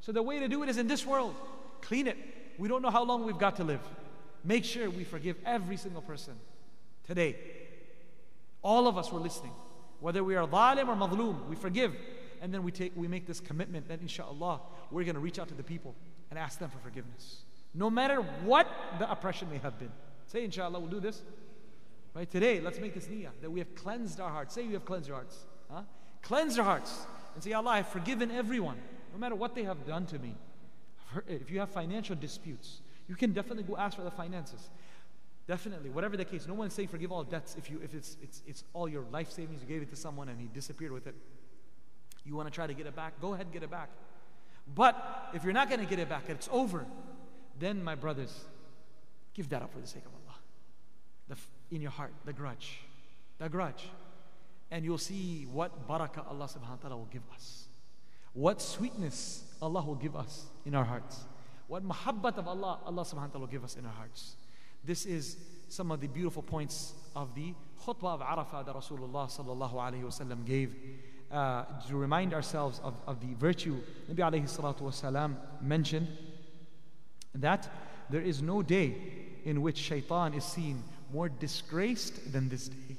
So the way to do it is in this world. Clean it. We don't know how long we've got to live. Make sure we forgive every single person today. All of us were listening. Whether we are zalim or madloom, we forgive. And then we, take, we make this commitment that inshallah, we're going to reach out to the people and ask them for forgiveness. No matter what the oppression may have been. Say inshallah, we'll do this. Right? Today, let's make this niyyah that we have cleansed our hearts. Say we have cleansed our hearts. Huh? Cleanse your hearts and say, Allah, I've forgiven everyone, no matter what they have done to me. If you have financial disputes, you can definitely go ask for the finances. Definitely, whatever the case, no one's saying forgive all debts if, you, if it's, it's, it's all your life savings, you gave it to someone and he disappeared with it. You want to try to get it back? Go ahead and get it back. But if you're not going to get it back, it's over, then, my brothers, give that up for the sake of Allah. The, in your heart, the grudge. The grudge and you'll see what barakah Allah subhanahu wa ta'ala will give us. What sweetness Allah will give us in our hearts. What muhabbat of Allah, Allah subhanahu wa ta'ala will give us in our hearts. This is some of the beautiful points of the khutbah of Arafah that Rasulullah sallallahu alayhi wasallam gave uh, to remind ourselves of, of the virtue. Nabi alayhi salatu wasalam mentioned that there is no day in which shaitan is seen more disgraced than this day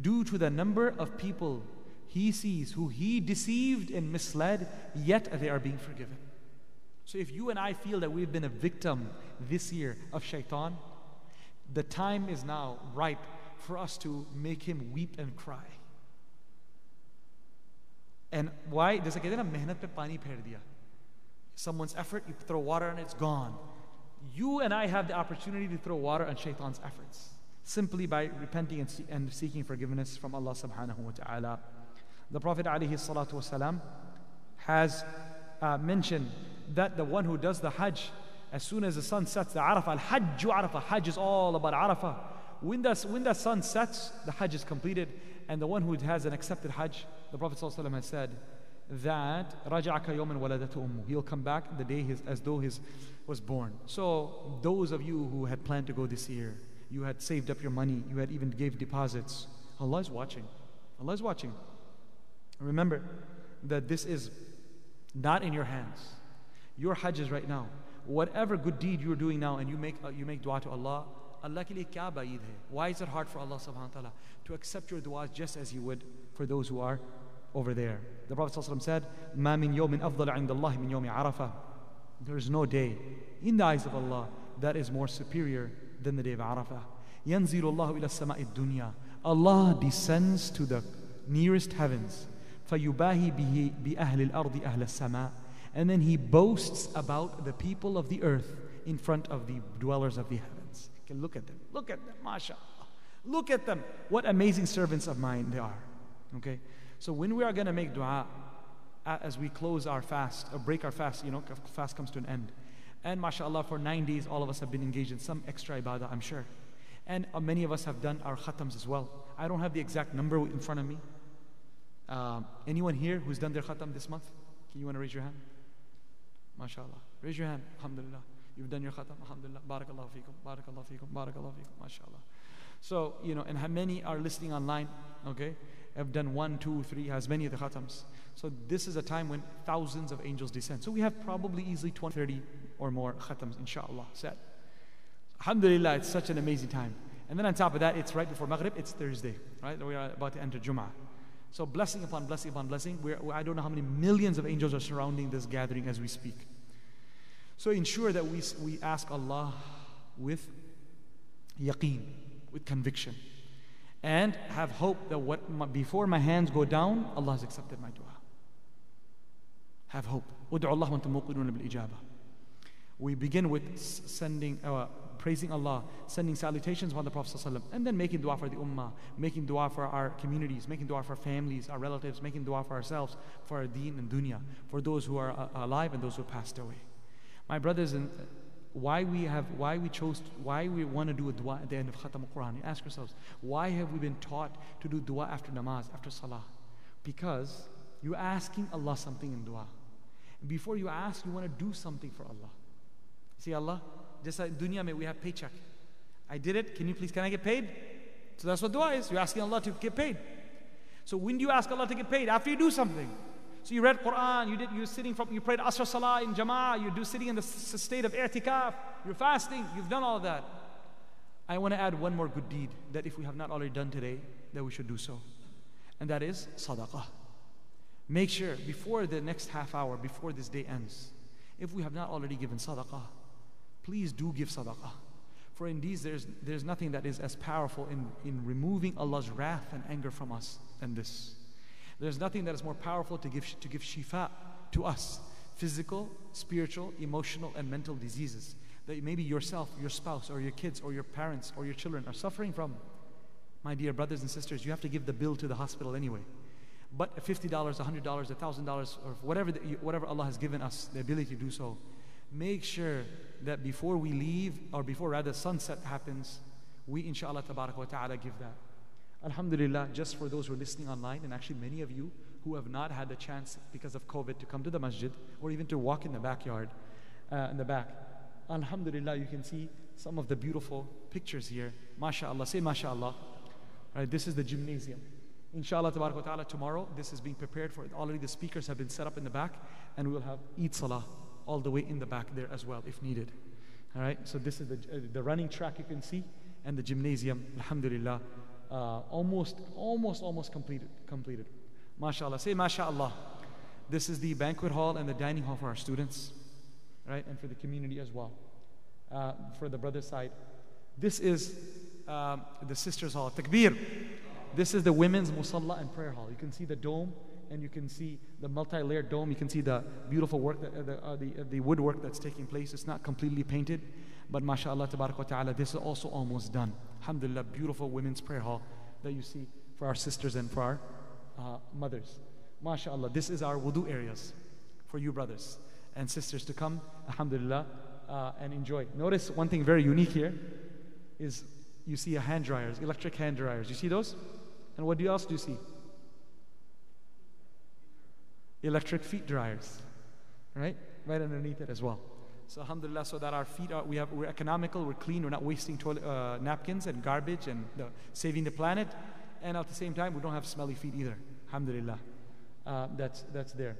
due to the number of people he sees who he deceived and misled, yet they are being forgiven. So if you and I feel that we've been a victim this year of shaitan, the time is now ripe for us to make him weep and cry. And why? There's a कहते मेहनत पे पानी फेर दिया. Someone's effort, you throw water and it's gone. You and I have the opportunity to throw water on shaitan's efforts simply by repenting and, and seeking forgiveness from Allah subhanahu wa ta'ala. The Prophet alayhi salatu wasalam has uh, mentioned that the one who does the Hajj, as soon as the sun sets, the Arafah, Al-Hajj Arafah, Hajj is all about Arafah. When the, when the sun sets, the Hajj is completed, and the one who has an accepted Hajj, the Prophet ﷺ has said that رَجَعَكَ يَوْمًا وَلَدَتُ أُمُّهُ He'll come back the day his, as though his was born. So those of you who had planned to go this year, you had saved up your money, you had even gave deposits, Allah is watching. Allah is watching. Remember that this is not in your hands. Your Hajj is right now. Whatever good deed you're doing now and you make, uh, you make dua to Allah, Allah ke liye kya baid hai? Why is it hard for Allah subhanahu wa ta'ala to accept your du'as just as He would for those who are over there? The Prophet ﷺ said, ما من يوم أفضل عند الله من يوم عرفة. There is no day in the eyes of Allah that is more superior than the day of Arafah. ينزل الله إلى السماء الدنيا. Allah descends to the nearest heavens. فيباهي به بأهل الأرض أهل السماء. And then he boasts about the people of the earth in front of the dwellers of the heavens. Okay, look at them. Look at them, mashallah. Look at them. What amazing servants of mine they are. Okay? So when we are going to make dua, as we close our fast, or break our fast, you know, fast comes to an end. And mashallah, for nine days, all of us have been engaged in some extra ibadah, I'm sure. And uh, many of us have done our khatams as well. I don't have the exact number in front of me. Um, anyone here who's done their khatam this month? Can you want to raise your hand? MashaAllah. Raise your hand. Alhamdulillah. You've done your khatam. Alhamdulillah. Barakallahu feekum. Barakallahu feekum. Barakallahu feekum. MashaAllah. So, you know, and how many are listening online, okay, have done one, two, three, as many of the khatams. So this is a time when thousands of angels descend. So we have probably easily 20, 30 or more khatams, inshallah, set. Alhamdulillah, it's such an amazing time. And then on top of that, it's right before Maghrib, it's Thursday, right? We are about to enter Jum'ah. So blessing upon blessing upon blessing. We're, I don't know how many millions of angels are surrounding this gathering as we speak. So ensure that we, we ask Allah with yaqeen, with conviction. And have hope that what my, before my hands go down, Allah has accepted my dua. Have hope. We begin with sending, uh, praising Allah, sending salutations upon the Prophet and then making dua for the ummah, making dua for our communities, making dua for our families, our relatives, making dua for ourselves, for our deen and dunya, for those who are uh, alive and those who passed away. My brothers and why we have why we chose why we want to do a dua at the end of Khatam al-Quran. You ask yourselves, why have we been taught to do dua after namaz, after salah? Because you're asking Allah something in dua. Before you ask, you want to do something for Allah. See Allah, just like dunya mein we have paycheck. I did it, can you please, can I get paid? So that's what dua is. You're asking Allah to get paid. So when do you ask Allah to get paid? After you do something. So you read Quran, you did you're sitting from you prayed Asr Salah in Jama'ah, you do sitting in the state of i'tikaf, you're fasting, you've done all of that. I want to add one more good deed that if we have not already done today, that we should do so. And that is sadaqah. Make sure before the next half hour, before this day ends, if we have not already given sadaqah, please do give sadaqah. For indeed, there's, there's nothing that is as powerful in, in removing Allah's wrath and anger from us than this. There's nothing that is more powerful to give, to give shifa to us physical, spiritual, emotional, and mental diseases that maybe yourself, your spouse, or your kids, or your parents, or your children are suffering from. My dear brothers and sisters, you have to give the bill to the hospital anyway. But $50, $100, $1,000, or whatever, the, whatever Allah has given us the ability to do so, make sure that before we leave, or before rather sunset happens, we inshallah ta'ala give that. Alhamdulillah, just for those who are listening online, and actually many of you who have not had the chance because of COVID to come to the masjid or even to walk in the backyard, uh, in the back. Alhamdulillah, you can see some of the beautiful pictures here. MashaAllah, say MashaAllah. Right, this is the gymnasium. Inshallah, ta'ala, tomorrow this is being prepared for. Already the speakers have been set up in the back, and we will have Eid Salah all the way in the back there as well, if needed. All right, so this is the, uh, the running track you can see, and the gymnasium, alhamdulillah uh, almost, almost, almost completed. completed. MashaAllah. Say MashaAllah. This is the banquet hall and the dining hall for our students, right? And for the community as well. Uh, for the brother side. This is um, the sisters' hall. Takbir. This is the women's musalla and prayer hall. You can see the dome and you can see the multi-layered dome. You can see the beautiful work, that, uh, the, uh, the, uh, the woodwork that's taking place. It's not completely painted, but mashallah, ta'ala, this is also almost done. Alhamdulillah, beautiful women's prayer hall that you see for our sisters and for our uh, mothers. MashaAllah, this is our wudu areas for you brothers and sisters to come, Alhamdulillah, uh, and enjoy. Notice one thing very unique here is you see a hand dryers, electric hand dryers. You see those? And what else do you see? electric feet dryers, right? Right underneath it as well. So alhamdulillah, so that our feet are, we have, we're economical, we're clean, we're not wasting toilet, uh, napkins and garbage and the, saving the planet. And at the same time, we don't have smelly feet either. Alhamdulillah. Uh, that's, that's there.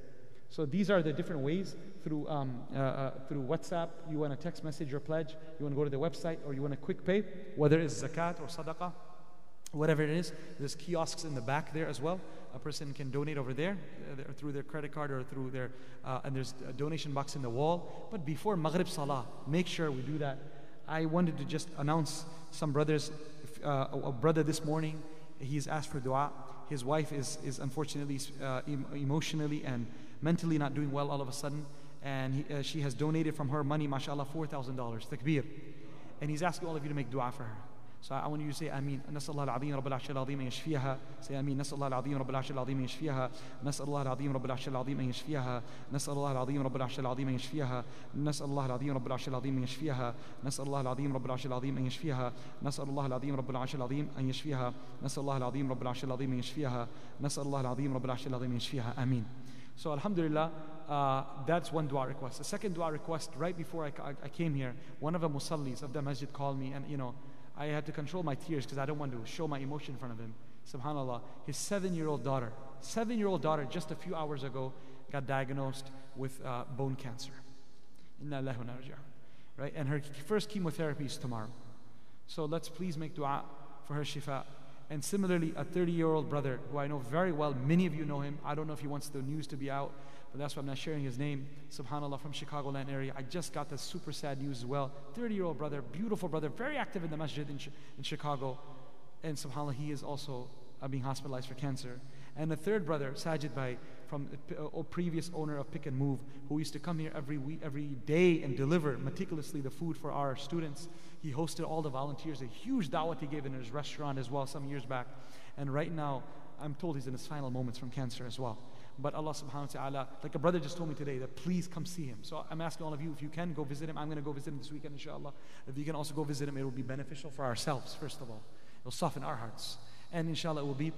So these are the different ways through, um, uh, uh, through WhatsApp. You want to text message your pledge, you want to go to the website, or you want to quick pay, whether it's zakat or sadaqah, whatever it is. There's kiosks in the back there as well. A person can donate over there uh, through their credit card or through their, uh, and there's a donation box in the wall. But before Maghrib Salah, make sure we do that. I wanted to just announce some brothers, uh, a brother this morning, he's asked for dua. His wife is, is unfortunately uh, em- emotionally and mentally not doing well all of a sudden. And he, uh, she has donated from her money, mashallah, $4,000. Takbir. And he's asking all of you to make dua for her. So I want you to say Ameen. نسأل الله العظيم رب العرش العظيم أن يشفيها. Say Ameen. نسأل الله العظيم رب العرش العظيم أن يشفيها. نسأل الله العظيم رب العرش العظيم أن يشفيها. نسأل الله العظيم رب العرش العظيم أن يشفيها. نسأل الله العظيم رب العرش العظيم أن يشفيها. نسأل الله العظيم رب العرش العظيم أن يشفيها. نسأل الله العظيم رب العرش العظيم أن يشفيها. نسأل الله العظيم رب العرش العظيم أن يشفيها. نسأل الله العظيم رب العرش العظيم أن يشفيها. Ameen. So Alhamdulillah, uh, that's one dua request. The second dua request, right before I, I, I came here, one of the musallis of the masjid called me and you know, I had to control my tears because I don't want to show my emotion in front of him. Subhanallah. His seven year old daughter, seven year old daughter, just a few hours ago, got diagnosed with uh, bone cancer. Right? And her first chemotherapy is tomorrow. So let's please make dua for her shifa. And similarly, a 30 year old brother who I know very well, many of you know him. I don't know if he wants the news to be out, but that's why I'm not sharing his name. Subhanallah, from Chicagoland area. I just got the super sad news as well. 30 year old brother, beautiful brother, very active in the masjid in, in Chicago. And subhanAllah, he is also uh, being hospitalized for cancer. And the third brother, Sajid Bhai, from a uh, previous owner of Pick and Move, who used to come here every week, every day and deliver meticulously the food for our students. He hosted all the volunteers, a huge da'wat he gave in his restaurant as well some years back. And right now, I'm told he's in his final moments from cancer as well. But Allah subhanahu wa ta'ala, like a brother just told me today, that please come see him. So I'm asking all of you, if you can go visit him, I'm going to go visit him this weekend, inshallah. If you can also go visit him, it will be beneficial for ourselves, first of all. It will soften our hearts. And inshallah, it will be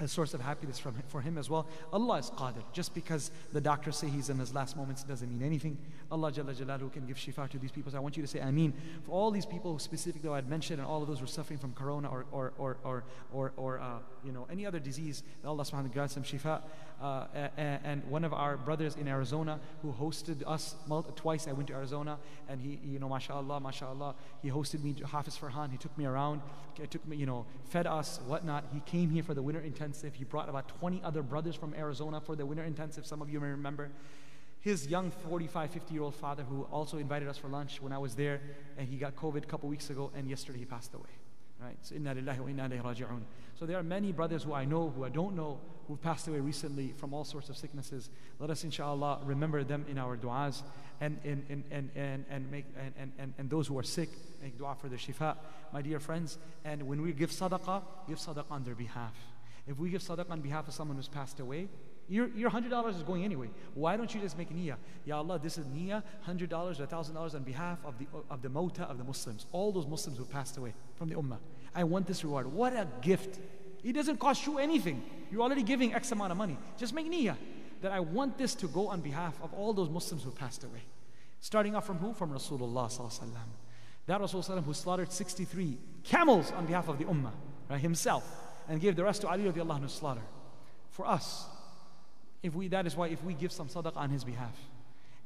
a source of happiness from, for him as well. Allah is qadir. Just because the doctors say he's in his last moments doesn't mean anything. Allah Jalla Jalaluhu can give shifa to these people. So I want you to say Ameen. For all these people specifically I had mentioned and all of those who are suffering from corona or, or, or, or, or, or uh, you know, any other disease, Allah subhanahu wa ta'ala grants them shifa. Uh, and one of our brothers in Arizona who hosted us twice, I went to Arizona and he, you know, mashallah, mashallah, he hosted me, Hafiz Farhan, he took me around, took me, you know, fed us, whatnot. He came here for the winter intensive. He brought about 20 other brothers from Arizona for the winter intensive. Some of you may remember. His young 45, 50 year old father, who also invited us for lunch when I was there, and he got COVID a couple weeks ago, and yesterday he passed away. Right? So, inna lillahi wa inna. So there are many brothers who I know, who I don't know, who've passed away recently from all sorts of sicknesses. Let us, inshallah, remember them in our du'as and, and, and, and, and, and, make, and, and, and those who are sick, make dua for their shifa, my dear friends. And when we give sadaqah, give sadaqah on their behalf. If we give sadaqah on behalf of someone who's passed away, your, your $100 is going anyway. Why don't you just make niyyah? Ya Allah, this is niyyah, $100 or $1,000 on behalf of the, of the mota of the Muslims, all those Muslims who passed away from the ummah. I want this reward. What a gift. It doesn't cost you anything. You're already giving X amount of money. Just make niyyah that I want this to go on behalf of all those Muslims who passed away. Starting off from who? From Rasulullah sallallahu That Rasulullah who slaughtered 63 camels on behalf of the ummah, right, himself, and gave the rest to Ali radiallahu anhu slaughter. For us, if we, that is why if we give some sadaqah on his behalf,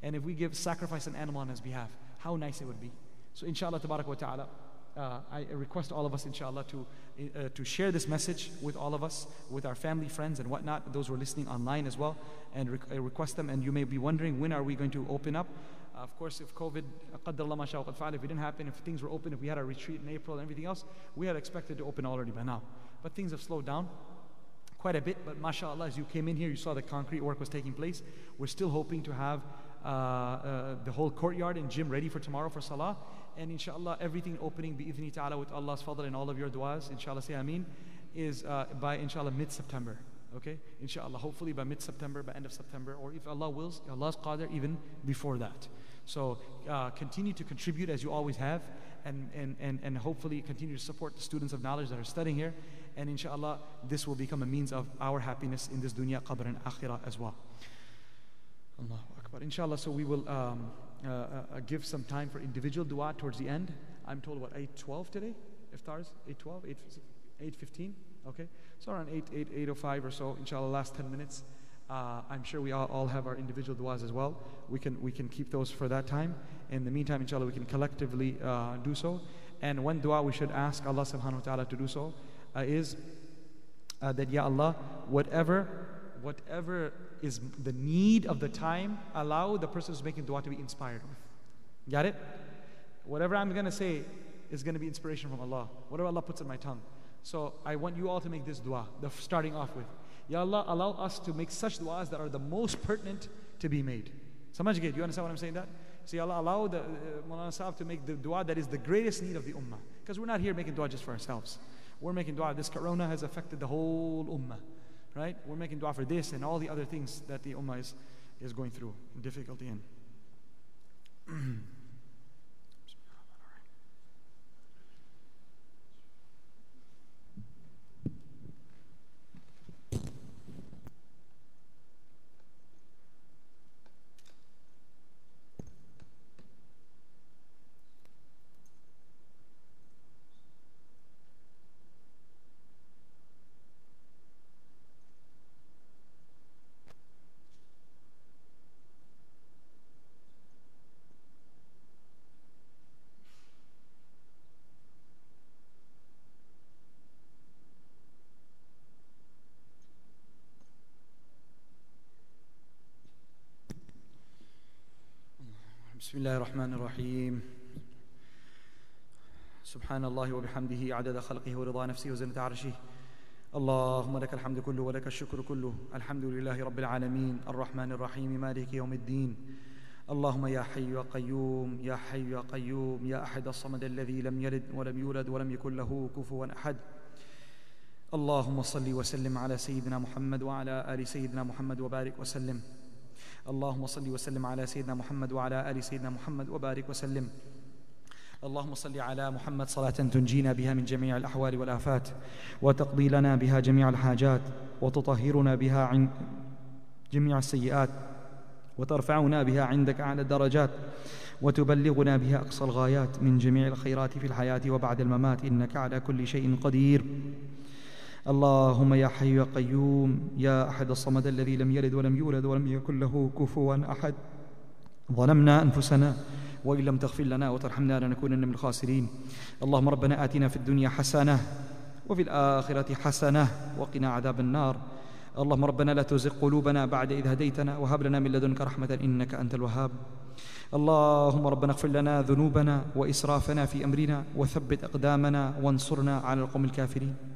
and if we give sacrifice an animal on his behalf, how nice it would be. So inshallah, tabarak wa ta'ala, uh, I request all of us, inshallah, to, uh, to share this message with all of us, with our family, friends, and whatnot, those who are listening online as well, and re- uh, request them. And you may be wondering, when are we going to open up? Uh, of course, if COVID, if it didn't happen, if things were open, if we had a retreat in April and everything else, we had expected to open already by now. But things have slowed down quite a bit. But mashallah, as you came in here, you saw the concrete work was taking place. We're still hoping to have uh, uh, the whole courtyard and gym ready for tomorrow for Salah and inshallah everything opening bi'idhni ta'ala with Allah's fadl and all of your du'as inshallah say ameen is uh, by inshallah mid-September okay? Inshallah hopefully by mid-September by end of September or if Allah wills Allah's qadr even before that. So uh, continue to contribute as you always have and, and, and, and hopefully continue to support the students of knowledge that are studying here. And inshallah this will become a means of our happiness in this dunya qabr and akhirah as well. Allahu Akbar. Inshallah, so we will um, give some time for individual dua towards the end. I'm told, what, 8.12 today? Iftars? 8.12? 8.15? Okay. So around 8, 8, 8.05 or so, inshallah, last 10 minutes. Uh, I'm sure we all, all, have our individual du'as as well. We can, we can keep those for that time. In the meantime, inshallah, we can collectively uh, do so. And one dua we should ask Allah subhanahu wa ta'ala to do so uh, is uh, that, Ya Allah, whatever, whatever is the need of the time, allow the person who's making dua to be inspired with. Got it? Whatever I'm to say is to be inspiration from Allah. Whatever Allah puts in my tongue. So I want you all to make this dua, the starting off with. Ya Allah, allow us to make such du'as that are the most pertinent to be made. Samajh Do you understand what I'm saying that? See, Allah allow the uh, Maulana to make the dua that is the greatest need of the ummah. Because we're not here making dua just for ourselves. We're making dua. This corona has affected the whole ummah. Right? We're making dua for this and all the other things that the ummah is, is going through difficulty in. بسم الله الرحمن الرحيم. سبحان الله وبحمده عدد خلقه ورضا نفسه وزنة عرشه. اللهم لك الحمد كله ولك الشكر كله. الحمد لله رب العالمين. الرحمن الرحيم مالك يوم الدين. اللهم يا حي يا قيوم يا حي يا قيوم يا أحد الصمد الذي لم يلد ولم يولد ولم يكن له كفوا أحد. اللهم صل وسلم على سيدنا محمد وعلى آل سيدنا محمد وبارك وسلم. اللهم صل وسلم على سيدنا محمد وعلى آل سيدنا محمد وبارك وسلم. اللهم صل على محمد صلاة تنجينا بها من جميع الأحوال والآفات وتقضي لنا بها جميع الحاجات وتطهرنا بها عن جميع السيئات وترفعنا بها عندك أعلى الدرجات وتبلغنا بها أقصى الغايات من جميع الخيرات في الحياة وبعد الممات. إنك على كل شيء قدير. اللهم يا حي يا قيوم يا أحد الصمد الذي لم يلد ولم يولد ولم يكن له كفوا أحد. ظلمنا أنفسنا وإن لم تغفر لنا وترحمنا لنكونن من الخاسرين. اللهم ربنا آتنا في الدنيا حسنة وفي الآخرة حسنة وقنا عذاب النار. اللهم ربنا لا تزغ قلوبنا بعد إذ هديتنا وهب لنا من لدنك رحمة إنك أنت الوهاب. اللهم ربنا اغفر لنا ذنوبنا وإسرافنا في أمرنا وثبت أقدامنا وانصرنا على القوم الكافرين.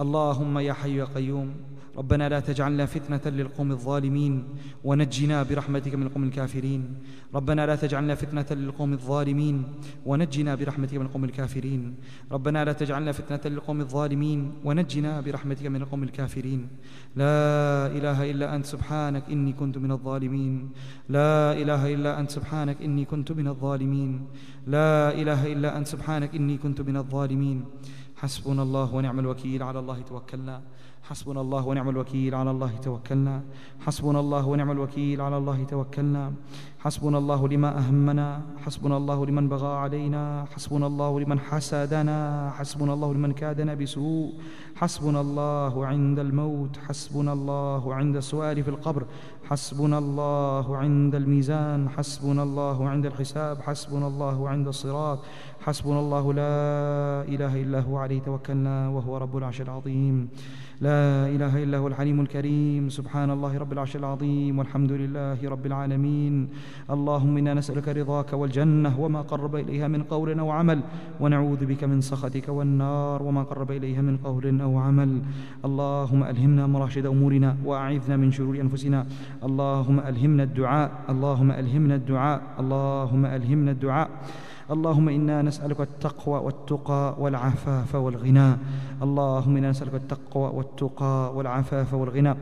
اللهم يا حي يا قيوم ربنا لا تجعلنا فتنة للقوم الظالمين ونجنا برحمتك من القوم الكافرين. ربنا لا تجعلنا فتنة للقوم الظالمين ونجنا برحمتك من القوم الكافرين. ربنا لا تجعلنا فتنة للقوم الظالمين ونجنا برحمتك من القوم الكافرين. لا إله إلا أنت سبحانك إني كنت من الظالمين. لا إله إلا أنت سبحانك إني كنت من الظالمين. لا إله إلا أنت سبحانك إني كنت من الظالمين. حسبنا الله ونعم الوكيل على الله توكلنا. حسبنا الله ونعم الوكيل على الله توكلنا. حسبنا الله ونعم الوكيل على الله توكلنا. حسبنا الله لما أهمنا. حسبنا الله لمن بغى علينا. حسبنا الله لمن حسدنا. حسبنا الله لمن كادنا بسوء. حسبنا الله عند الموت. حسبنا الله عند السؤال في القبر. حسبنا الله عند الميزان. حسبنا الله عند الحساب. حسبنا الله عند الصراط. حسبنا الله لا إله إلا هو عليه توكلنا وهو رب العرش العظيم. لا إله إلا هو الحليم الكريم. سبحان الله رب العرش العظيم. والحمد لله رب العالمين. اللهم إنا نسألك رضاك والجنة وما قرب إليها من قول أو عمل ونعوذ بك من سخطك والنار وما قرب إليها من قول أو عمل. اللهم ألهمنا مراشد أمورنا وأعذنا من شرور أنفسنا. اللهم ألهمنا الدعاء. اللهم ألهمنا الدعاء. اللهم ألهمنا الدعاء. اللهم إنا نسألك التقوى والتقى والعفاف والغنى. اللهم إنا نسألك التقوى والتقى والعفاف والغنى.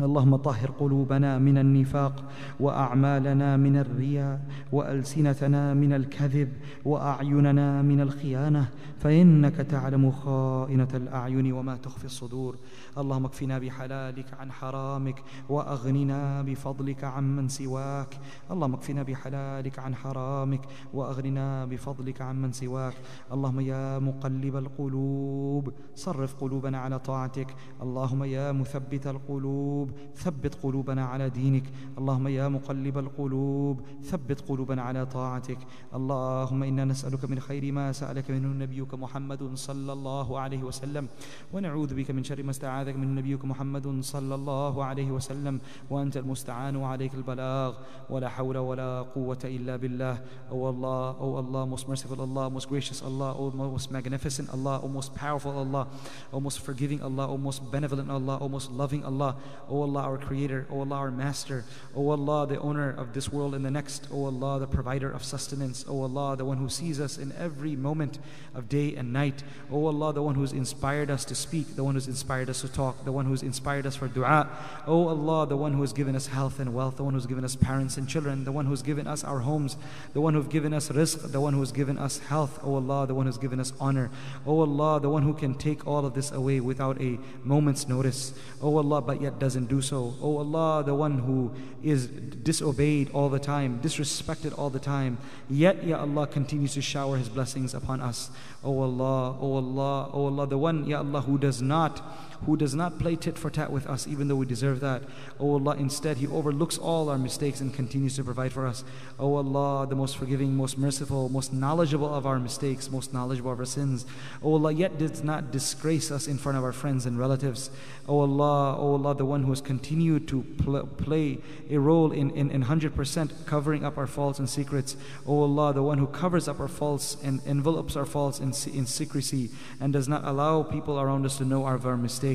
اللهم طهر قلوبنا من النفاق وأعمالنا من الرياء وألسنتنا من الكذب وأعيننا من الخيانة فإنك تعلم خائنة الأعين وما تخفي الصدور. اللهم اكفنا بحلالك عن حرامك وأغننا بفضلك عمن سواك. اللهم اكفنا بحلالك عن حرامك وأغننا بفضلك عمن سواك. اللهم يا مقلب القلوب صرف قلوبنا على طاعتك. اللهم يا مثبت القلوب ثبت قلوبنا على دينك. اللهم يا مقلب القلوب ثبت قلوبنا على طاعتك. اللهم إنا نسألك من خير ما سألك منه نبيك محمد صلى الله عليه وسلم ونعوذ بك من شر ما استعاذك منه نبيك محمد صلى الله عليه وسلم وانت المستعان وعليك البلاغ ولا حول ولا قوه الا بالله O Allah, O Allah, most merciful Allah, most gracious Allah, O most magnificent Allah, O most powerful Allah, O most forgiving Allah, O most benevolent Allah, O most loving Allah, O Allah, our Creator, O Allah, our Master, O Allah, the owner of this world and the next, O Allah, the provider of sustenance, O Allah, the one who sees us in every moment of day and night, O Allah, the one who's inspired us to speak, the one who's inspired us to talk, the one who's inspired us for dua, O Allah, the one who has given us health and wealth, the one who's given us parents and children, the one who's given us our homes, the one who's given us rizq, the one who's given us health, O Allah, the one who's given us honor, O Allah, the one who can take all of this away without a moment's notice, O Allah, but yet doesn't do so, O Allah, the one who is disobeyed all the time, disrespected all the time, yet, Ya Allah, continues to shower His blessings upon us, O Allah, O Allah, O Allah, the one, Ya Allah, who does not who does not play tit for tat with us even though we deserve that. O Allah, instead, He overlooks all our mistakes and continues to provide for us. O Allah, the most forgiving, most merciful, most knowledgeable of our mistakes, most knowledgeable of our sins. O Allah, yet does not disgrace us in front of our friends and relatives. O Allah, O Allah, the one who has continued to pl- play a role in, in, in 100% covering up our faults and secrets. O Allah, the one who covers up our faults and envelops our faults in, in secrecy and does not allow people around us to know of our mistakes.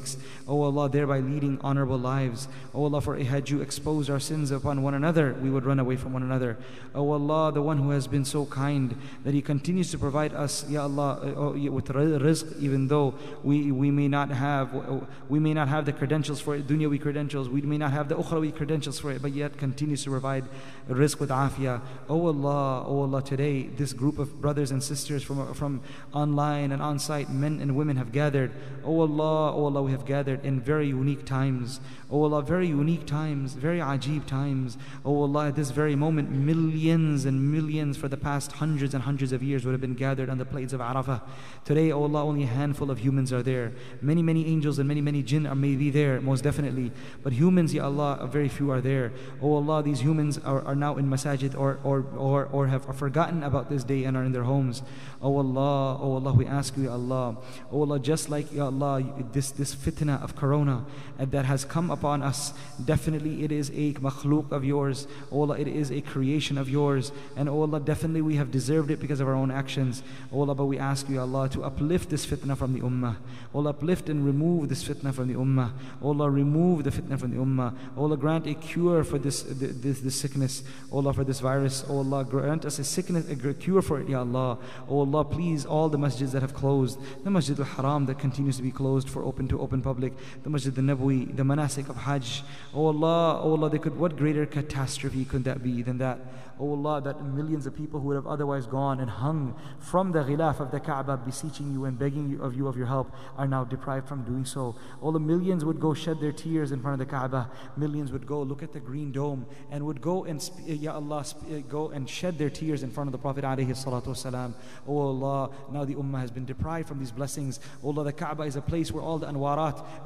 O Allah, thereby leading honorable lives. O Allah, for had you exposed our sins upon one another, we would run away from one another. O Allah, the one who has been so kind that He continues to provide us, Ya Allah, uh, with rizq, even though we, we may not have we may not have the credentials for it, dunyawi credentials, we may not have the ukhrawi credentials for it, but yet continues to provide rizq with afiyah. O Allah, O Allah, today this group of brothers and sisters from from online and on site, men and women have gathered. O Allah, O Allah, we have gathered in very unique times. O Allah, very unique times, very ajib times. O Allah, at this very moment, millions and millions for the past hundreds and hundreds of years would have been gathered on the plains of Arafah. Today, O Allah, only a handful of humans are there. Many, many angels and many, many jinn are maybe there, most definitely. But humans, Ya Allah, very few are there. O Allah, these humans are, are now in masajid or, or, or, or have forgotten about this day and are in their homes. O Allah, O Allah, we ask you, Ya Allah. O Allah, just like, Ya Allah, this, this fitna of corona uh, that has come upon us, definitely it is a makhluk of yours. Allah, it is a creation of yours. And Allah, definitely we have deserved it because of our own actions. Allah, but we ask you, Allah, to uplift this fitna from the ummah. O Allah, uplift and remove this fitna from the ummah. Allah, remove the fitna from the ummah. Allah, grant a cure for this, this, this sickness. Allah, for this virus. Allah, grant us a sickness, a cure for it, Ya Allah. Allah, please, all the masjids that have closed, the Masjid al-Haram that continues to be closed for open to open public, the Masjid al-Nabawi, the manasik of Hajj. O Allah, O Allah, they could, what greater catastrophe could that be than that? O Allah, that millions of people who would have otherwise gone and hung from the ghilaf of the Kaaba, beseeching you and begging you of you of your help, are now deprived from doing so. All the millions would go shed their tears in front of the Kaaba. Millions would go look at the green dome and would go and, eh, Ya Allah, eh, go and shed their tears in front of the Prophet alayhi salatu wasalam. O Allah, now the Ummah has been deprived from these blessings. O Allah, the Kaaba is a place where all the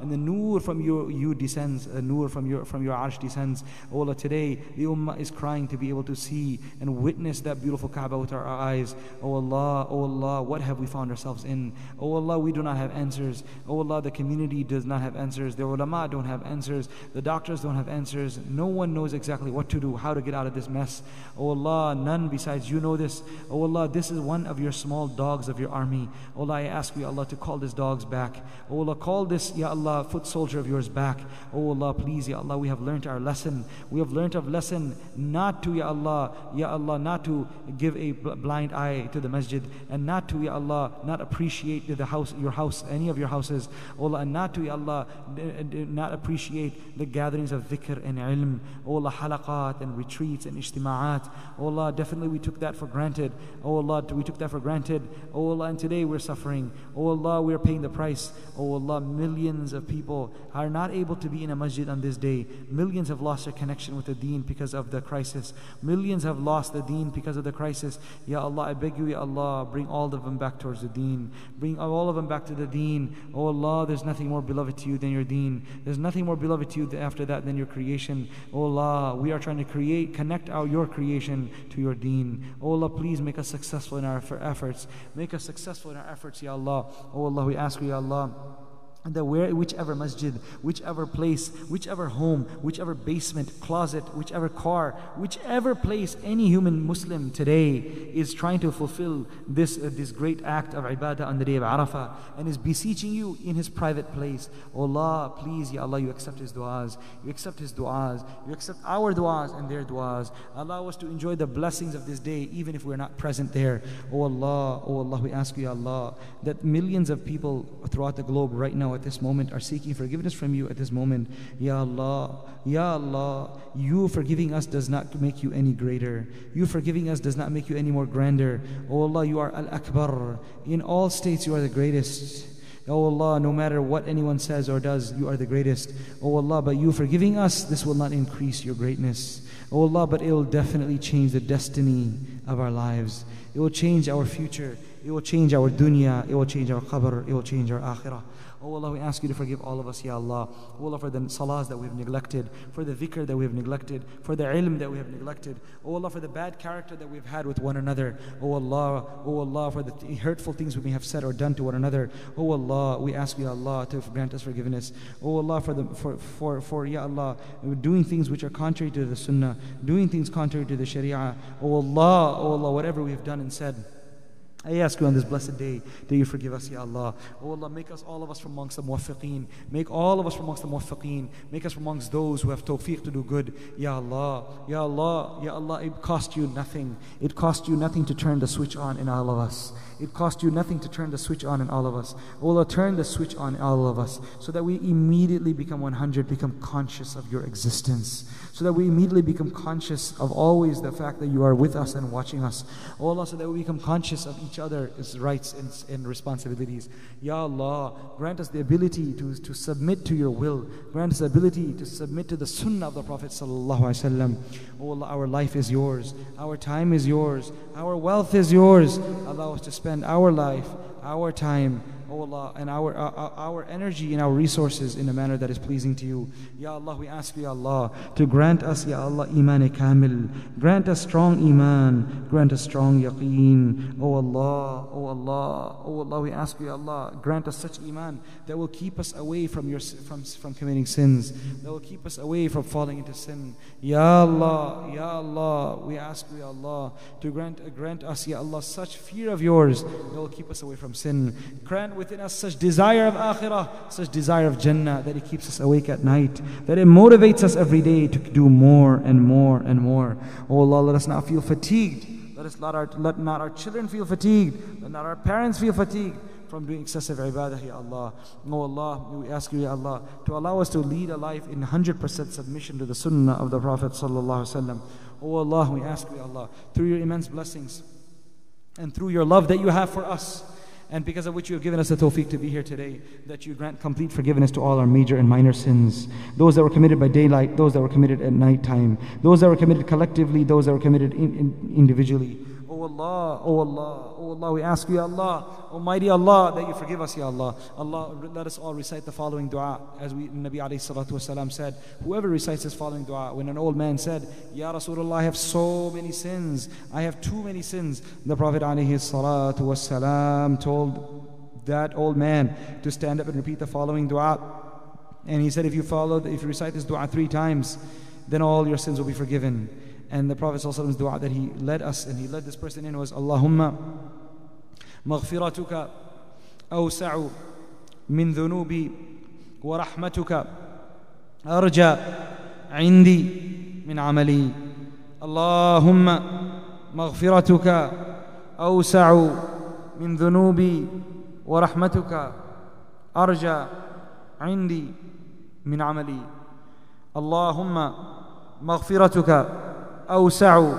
and the nur from you, you descends, uh, the nur from your, from your arsh descends. O Allah, today the Ummah is crying to be able to see and witness that beautiful Kaaba with our eyes. Oh Allah, oh Allah, what have we found ourselves in? Oh Allah, we do not have answers. Oh Allah, the community does not have answers. The ulama don't have answers. The doctors don't have answers. No one knows exactly what to do, how to get out of this mess. Oh Allah, none besides you know this. Oh Allah, this is one of your small dogs of your army. Oh Allah, I ask you, Allah, to call these dogs back. Oh Allah, call this, Ya Allah, foot soldier of yours back. Oh Allah, please, Ya Allah, we have learnt our lesson. We have learnt our lesson not to, Ya Allah, Ya Allah, not to give a blind eye to the masjid and not to, Ya Allah, not appreciate the house, your house, any of your houses. Oh Allah, and not to, Ya Allah, not appreciate the gatherings of dhikr and ilm. Oh Allah, halaqat and retreats and ijtima'at. Oh Allah, definitely we took that for granted. Oh Allah, we took that for granted. Oh Allah, and today we're suffering. Oh Allah, we're paying the price. Oh Allah, millions of people are not able to be in a masjid on this day. Millions have lost their connection with the deen because of the crisis. Millions have lost the deen because of the crisis. Ya Allah, I beg you, Ya Allah, bring all of them back towards the deen. Bring all of them back to the deen. Oh Allah, there's nothing more beloved to you than your deen. There's nothing more beloved to you after that than your creation. Oh Allah, we are trying to create, connect our your creation to your deen. Oh Allah, please make us successful in our efforts. Make us successful in our efforts, Ya Allah. Oh Allah, we ask you, Ya Allah that where, whichever masjid, whichever place, whichever home, whichever basement, closet, whichever car, whichever place any human Muslim today is trying to fulfill this, uh, this great act of ibadah on the day of Arafah and is beseeching you in his private place. Oh Allah, please, Ya Allah, you accept his du'as, you accept his du'as, you accept our du'as and their du'as. Allow us to enjoy the blessings of this day even if we're not present there. Oh Allah, oh Allah, we ask you, Ya Allah, that millions of people throughout the globe right now at this moment are seeking forgiveness from you at this moment. Ya Allah, Ya Allah, you forgiving us does not make you any greater. You forgiving us does not make you any more grander. Oh Allah, you are Al Akbar. In all states, you are the greatest. Oh Allah, no matter what anyone says or does, you are the greatest. Oh Allah, but you forgiving us, this will not increase your greatness. Oh Allah, but it will definitely change the destiny of our lives. It will change our future. It will change our dunya. It will change our qabr. It will change our akhirah. Oh Allah, we ask you to forgive all of us, Ya Allah. Oh Allah, for the salahs that we've neglected, for the dhikr that we've neglected, for the ilm that we have neglected. Oh Allah, for the bad character that we've had with one another. Oh Allah, oh Allah, for the hurtful things we may have said or done to one another. Oh Allah, we ask you, Allah, to grant us forgiveness. Oh Allah, for the for for for Ya Allah, doing things which are contrary to the Sunnah, doing things contrary to the Sharia. Oh Allah, oh Allah, whatever we have done and said. I ask you on this blessed day that you forgive us, Ya Allah. Oh Allah, make us all of us from amongst the muwaffiqeen. Make all of us from amongst the muwaffiqeen. Make us from amongst those who have tawfiq to do good. Ya Allah, Ya Allah, Ya Allah, it cost you nothing. It cost you nothing to turn the switch on in all of us. It cost you nothing to turn the switch on in all of us. Oh Allah, turn the switch on in all of us so that we immediately become 100, become conscious of your existence so that we immediately become conscious of always the fact that you are with us and watching us. Allah, so that we become conscious of each other's rights and, and responsibilities. Ya Allah, grant us the ability to, to submit to your will. Grant us the ability to submit to the sunnah of the Prophet Sallallahu Alaihi Wasallam. Oh Allah, our life is yours. Our time is yours. Our wealth is yours. Allow us to spend our life, our time, O Allah, and our, our, our energy and our resources in a manner that is pleasing to you. Ya Allah, we ask you, Ya Allah, to grant us, Ya Allah, iman kamil. Grant us strong iman. Grant us strong yaqeen. O Allah, O Allah, O Allah, we ask you, Ya Allah, grant us such iman that will keep us away from, your, from, from committing sins, that will keep us away from falling into sin. Ya Allah, Ya Allah, we ask you, Ya Allah, to grant, grant us, Ya Allah, such fear of yours that will keep us away from sin. Grant within us such desire of akhirah, such desire of Jannah that it keeps us awake at night, that it motivates us every day to do more and more and more. Oh Allah, let us not feel fatigued. Let us let, our, let not our children feel fatigued. Let not our parents feel fatigued from doing excessive ibadah, Ya Allah. Oh Allah, we ask you, Ya Allah, to allow us to lead a life in 100% submission to the sunnah of the Prophet Sallallahu Alaihi Wasallam. Oh Allah, we ask you, Ya Allah, through your immense blessings and through your love that you have for us, and because of which you have given us the tawfiq to be here today, that you grant complete forgiveness to all our major and minor sins. Those that were committed by daylight, those that were committed at night time, those that were committed collectively, those that were committed in, in, individually. Allah, Oh Allah, Oh Allah, we ask you, Allah, Almighty Allah, that you forgive us, Ya Allah. Allah, let us all recite the following dua. As we, Nabi alayhi salatu wasalam said, whoever recites this following dua, when an old man said, Ya Rasulullah, I have so many sins, I have too many sins, the Prophet alayhi salatu wasalam told that old man to stand up and repeat the following dua. And he said, if you follow, if you recite this dua three times, then all your sins will be forgiven. And the Prophet's dua that he led us and he led this person in was Allahumma maghfiratuka awsa'u min dhunubi ورحمتك أرجى عندي من عملي اللهم مغفرتك أوسع من ذنوبي ورحمتك أرجى عندي من عملي اللهم مغفرتك أوسع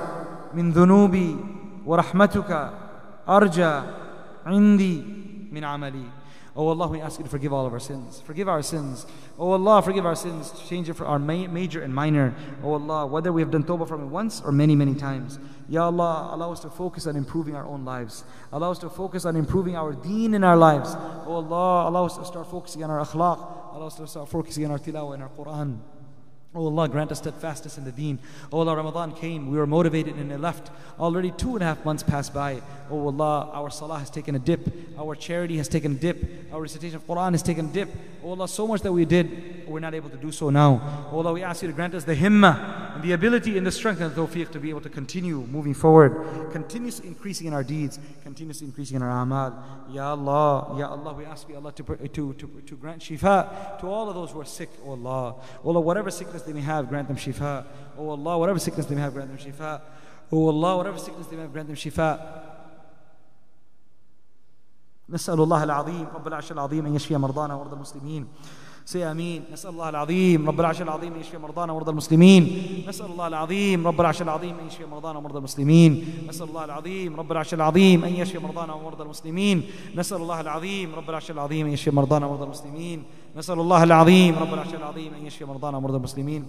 من ذنوبي ورحمتك أرجى عندي من عملي Oh Allah, we ask you to forgive all of our sins. Forgive our sins. Oh Allah, forgive our sins. Change it for our ma- major and minor. Oh Allah, whether we have done tawbah from it once or many, many times. Ya Allah, allow us to focus on improving our own lives. Allow us to focus on improving our deen in our lives. Oh Allah, allow us to start focusing on our akhlaq. Allow us to start focusing on our tilawah and our Quran. Oh Allah, grant us steadfastness in the deen. Oh Allah, Ramadan came, we were motivated and it left. Already two and a half months passed by. Oh Allah, our salah has taken a dip. Our charity has taken a dip. Our recitation of Quran has taken a dip. Oh Allah, so much that we did, we're not able to do so now. Oh Allah, we ask you to grant us the himmah, and the ability and the strength and the tawfiq to be able to continue moving forward, continuously increasing in our deeds, continuously increasing in our amal. Ya Allah, Ya Allah, we ask you Allah to, to, to, to grant shifa to all of those who are sick, oh Allah. Oh Allah, whatever sickness have, grant them shifa. Oh Allah, whatever sickness they may have, grant them shifa. Oh Allah, whatever sickness they may have, grant them shifa. نسأل الله العظيم رب العرش العظيم أن يشفي مرضانا ومرضى المسلمين سي آمين نسأل الله العظيم رب العرش العظيم أن يشفي مرضانا ومرضى المسلمين نسأل الله العظيم رب العرش العظيم أن يشفي مرضانا ومرضى المسلمين نسأل الله العظيم رب العرش العظيم أن يشفي مرضانا ومرضى المسلمين نسأل الله العظيم رب العرش العظيم أن يشفي مرضانا ومرضى المسلمين نسأل الله العظيم رب العرش العظيم أن يشفي مرضانا ومرضى المسلمين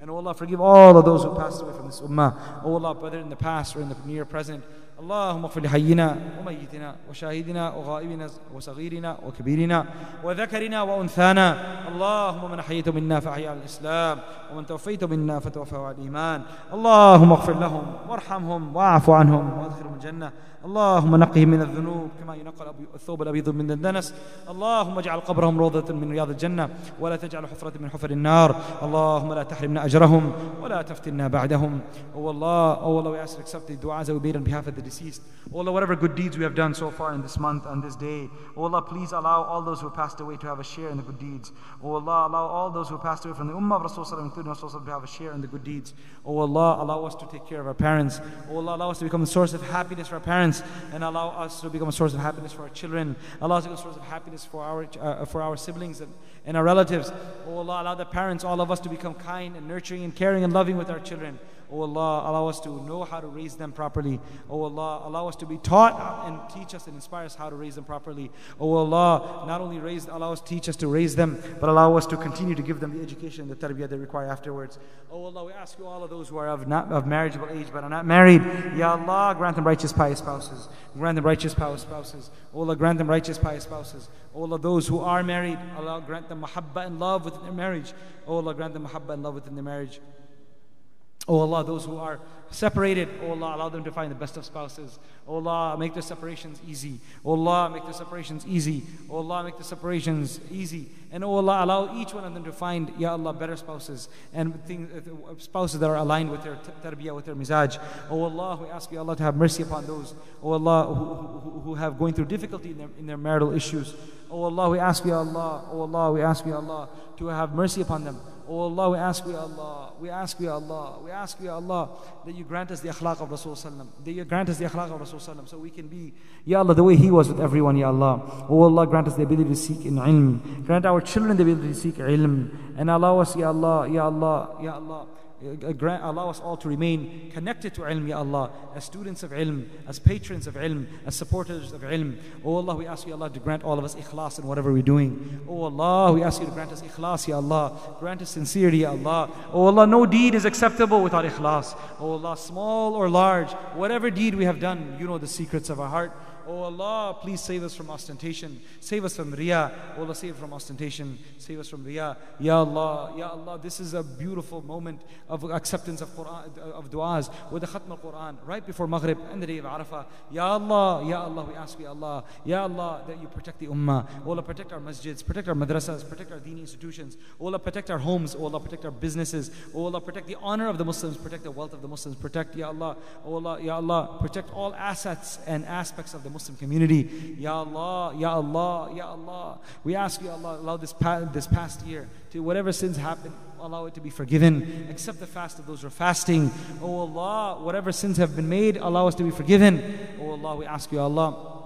And oh Allah, forgive all of those who passed away from this ummah. Oh Allah, whether in the past or in the near present. اللهم اغفر لحينا وميتنا وشاهدنا وغائبنا وصغيرنا وكبيرنا وذكرنا وانثانا اللهم من احييت منا فاحيا على الاسلام ومن توفيت منا فتوفى على الايمان اللهم اغفر لهم وارحمهم واعف عنهم وادخلهم الجنه اللهم نقهم من الذنوب كما ينقى الثوب الابيض من الدنس اللهم اجعل قبرهم روضه من رياض الجنه ولا تجعل حفره من حفر النار اللهم لا تحرمنا اجرهم ولا تفتنا بعدهم oh Allah oh Allah we ask to accept the du'as that we made on behalf of the deceased oh Allah whatever good deeds we have done so far in this month and this day oh Allah please allow all those who passed away to have a share in the good deeds oh Allah allow all those who passed away from the ummah of Rasulullah including Rasulullah to have a share in the good deeds oh Allah allow us to take care of our parents oh Allah allow us to become a source of happiness for our parents and allow us to become a source of happiness for our children. Allow us to become a source of happiness for our, uh, for our siblings and, and our relatives. Oh Allah, allow the parents, all of us to become kind and nurturing and caring and loving with our children. Oh Allah, allow us to know how to raise them properly. Oh Allah, allow us to be taught and teach us and inspire us how to raise them properly. Oh Allah, not only raise, allow us teach us to raise them, but allow us to continue to give them the education and the tarbiyah they require afterwards. Oh Allah, we ask you all of those who are of not of marriageable age but are not married. Ya Allah, grant them righteous pious spouses. Grant them righteous pious spouses. Oh Allah, grant them righteous pious spouses. Oh Allah, those who are married, Allah grant them mahabbah and love within their marriage. Oh Allah, grant them mahabbah and love within their marriage. Oh Allah, those who are separated, oh Allah, allow them to find the best of spouses. Oh Allah, make their separations easy. Oh Allah, make their separations easy. Oh Allah, make the separations easy. And oh Allah, allow each one of them to find, Ya Allah, better spouses and things, spouses that are aligned with their tarbiyah, with their mizaj. Oh Allah, we ask you Allah to have mercy upon those, oh Allah, who, who, who have going through difficulty in their, in their marital issues. Oh Allah, we ask you Allah, oh Allah, we ask you Allah to have mercy upon them. Oh Allah, we ask you Allah, we ask you Allah, we ask you Allah that you grant us the akhlaq of Rasulullah that you grant us the akhlaq of Rasulullah so we can be, Ya Allah, the way he was with everyone, Ya Allah. Oh Allah, grant us the ability to seek in ilm. Grant our children the ability to seek ilm. And allow us, Ya Allah, Ya Allah, Ya Allah. Uh, grant, allow us all to remain connected to ilm, Ya Allah, as students of ilm, as patrons of ilm, as supporters of ilm. Oh Allah, we ask you, Allah, to grant all of us ikhlas in whatever we're doing. Oh Allah, we ask you to grant us ikhlas, Ya Allah. Grant us sincerity, Ya Allah. Oh Allah, no deed is acceptable without ikhlas. Oh Allah, small or large, whatever deed we have done, you know the secrets of our heart. Oh Allah, please save us from ostentation. Save us from riyah. Oh Allah, save us from ostentation. Save us from riyah. Ya Allah, Ya Allah, this is a beautiful moment of acceptance of Quran, of du'as with the Khatm al-Quran right before Maghrib and the day of Arafah. Ya Allah, Ya Allah, we ask you, Allah, Ya Allah, that you protect the ummah. Oh Allah, protect our masjids, protect our madrasas, protect our dini institutions. Oh Allah, protect our homes. Oh Allah, protect our businesses. Oh Allah, protect the honor of the Muslims, protect the wealth of the Muslims. Protect, Ya Allah, Oh Allah, Ya Allah, protect all assets and aspects of the Muslims. Muslim community. Ya Allah, Ya Allah, Ya Allah. We ask you, Allah, allow this, pa- this past year to whatever sins happen, allow it to be forgiven. Accept the fast of those who are fasting. Oh Allah, whatever sins have been made, allow us to be forgiven. Oh Allah, we ask you, Allah.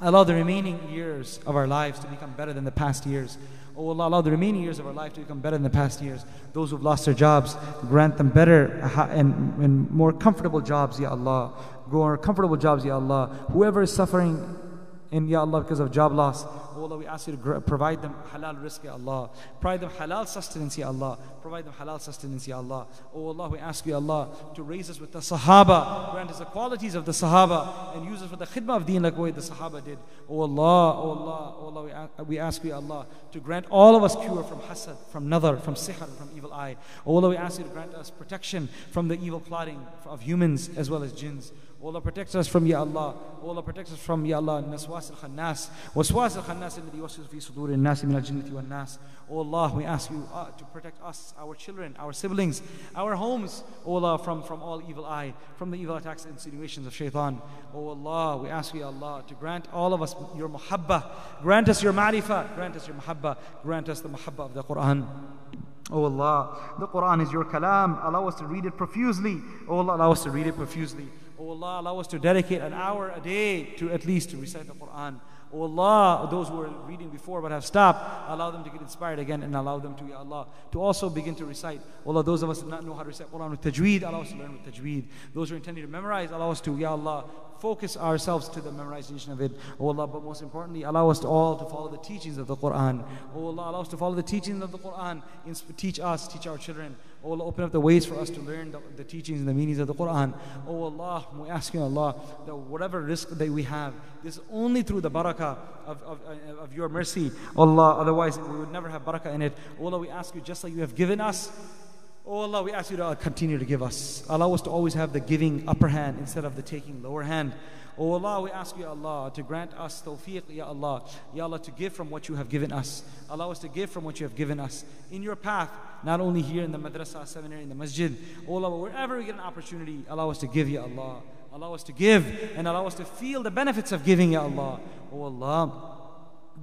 Allow the remaining years of our lives to become better than the past years. Oh Allah, allow the remaining years of our life to become better than the past years. Those who've lost their jobs, grant them better uh, and, and more comfortable jobs, Ya Allah. More comfortable jobs, Ya Allah. Whoever is suffering in Ya Allah because of job loss, Oh Allah, we ask you to provide them halal rizq, Ya Allah. Provide them halal sustenance, Ya Allah. Provide them halal sustenance, Ya Allah. Oh Allah, we ask you, Allah, to raise us with the Sahaba. Grant us the qualities of the Sahaba and use us for the khidmah of deen like way the Sahaba did. Oh Allah, Oh Allah, Oh Allah, we ask, we ask you, Allah, to grant all of us cure from hasad, from nadar, from sihr, from evil eye. Oh Allah, we ask you to grant us protection from the evil plotting of humans as well as jinns. O Allah protects us from Ya Allah. O Allah protects us from Ya Allah. Naswas al khannas. Waswas al khannas alladhi waswas fi sudur al nas min al jinnati wal nas. O Allah, we ask you uh, to protect us, our children, our siblings, our homes, O Allah, from, from all evil eye, from the evil attacks and insinuations of shaitan. O Allah, we ask you, Ya Allah, to grant all of us your muhabba. Grant us your ma'rifah. Grant us your muhabba. Grant us the muhabba of the Quran. Oh Allah, the Quran is your kalam. Allow us to read it profusely. Oh Allah, allow us to read it profusely. Oh Allah, allow us to dedicate an hour a day to at least to recite the Quran. Oh Allah, those who were reading before but have stopped, allow them to get inspired again and allow them to, Ya Allah, to also begin to recite. Oh Allah, those of us who do not know how to recite Quran with tajweed, allow us to learn with tajweed. Those who are intending to memorize, allow us to, Ya Allah, focus ourselves to the memorization of it. Oh Allah, but most importantly, allow us to all to follow the teachings of the Quran. Oh Allah, allow us to follow the teachings of the Quran. Teach us, teach our children. Oh Allah, open up the ways for us to learn the, the, teachings and the meanings of the Quran. Oh Allah, we ask you, Allah, that whatever rizq that we have, this is only through the barakah of, of, uh, of your mercy. Oh, Allah, otherwise we would never have barakah in it. Oh Allah, we ask you, just like you have given us, Oh Allah, we ask you to continue to give us. Allow us to always have the giving upper hand instead of the taking lower hand. Oh Allah, we ask you, Allah, to grant us tawfiq, Ya Allah. Ya Allah, to give from what you have given us. Allow us to give from what you have given us in your path, not only here in the madrasa, seminary, in the masjid. Oh Allah, wherever we get an opportunity, allow us to give, Ya Allah. Allow us to give and allow us to feel the benefits of giving, Ya Allah. Oh Allah.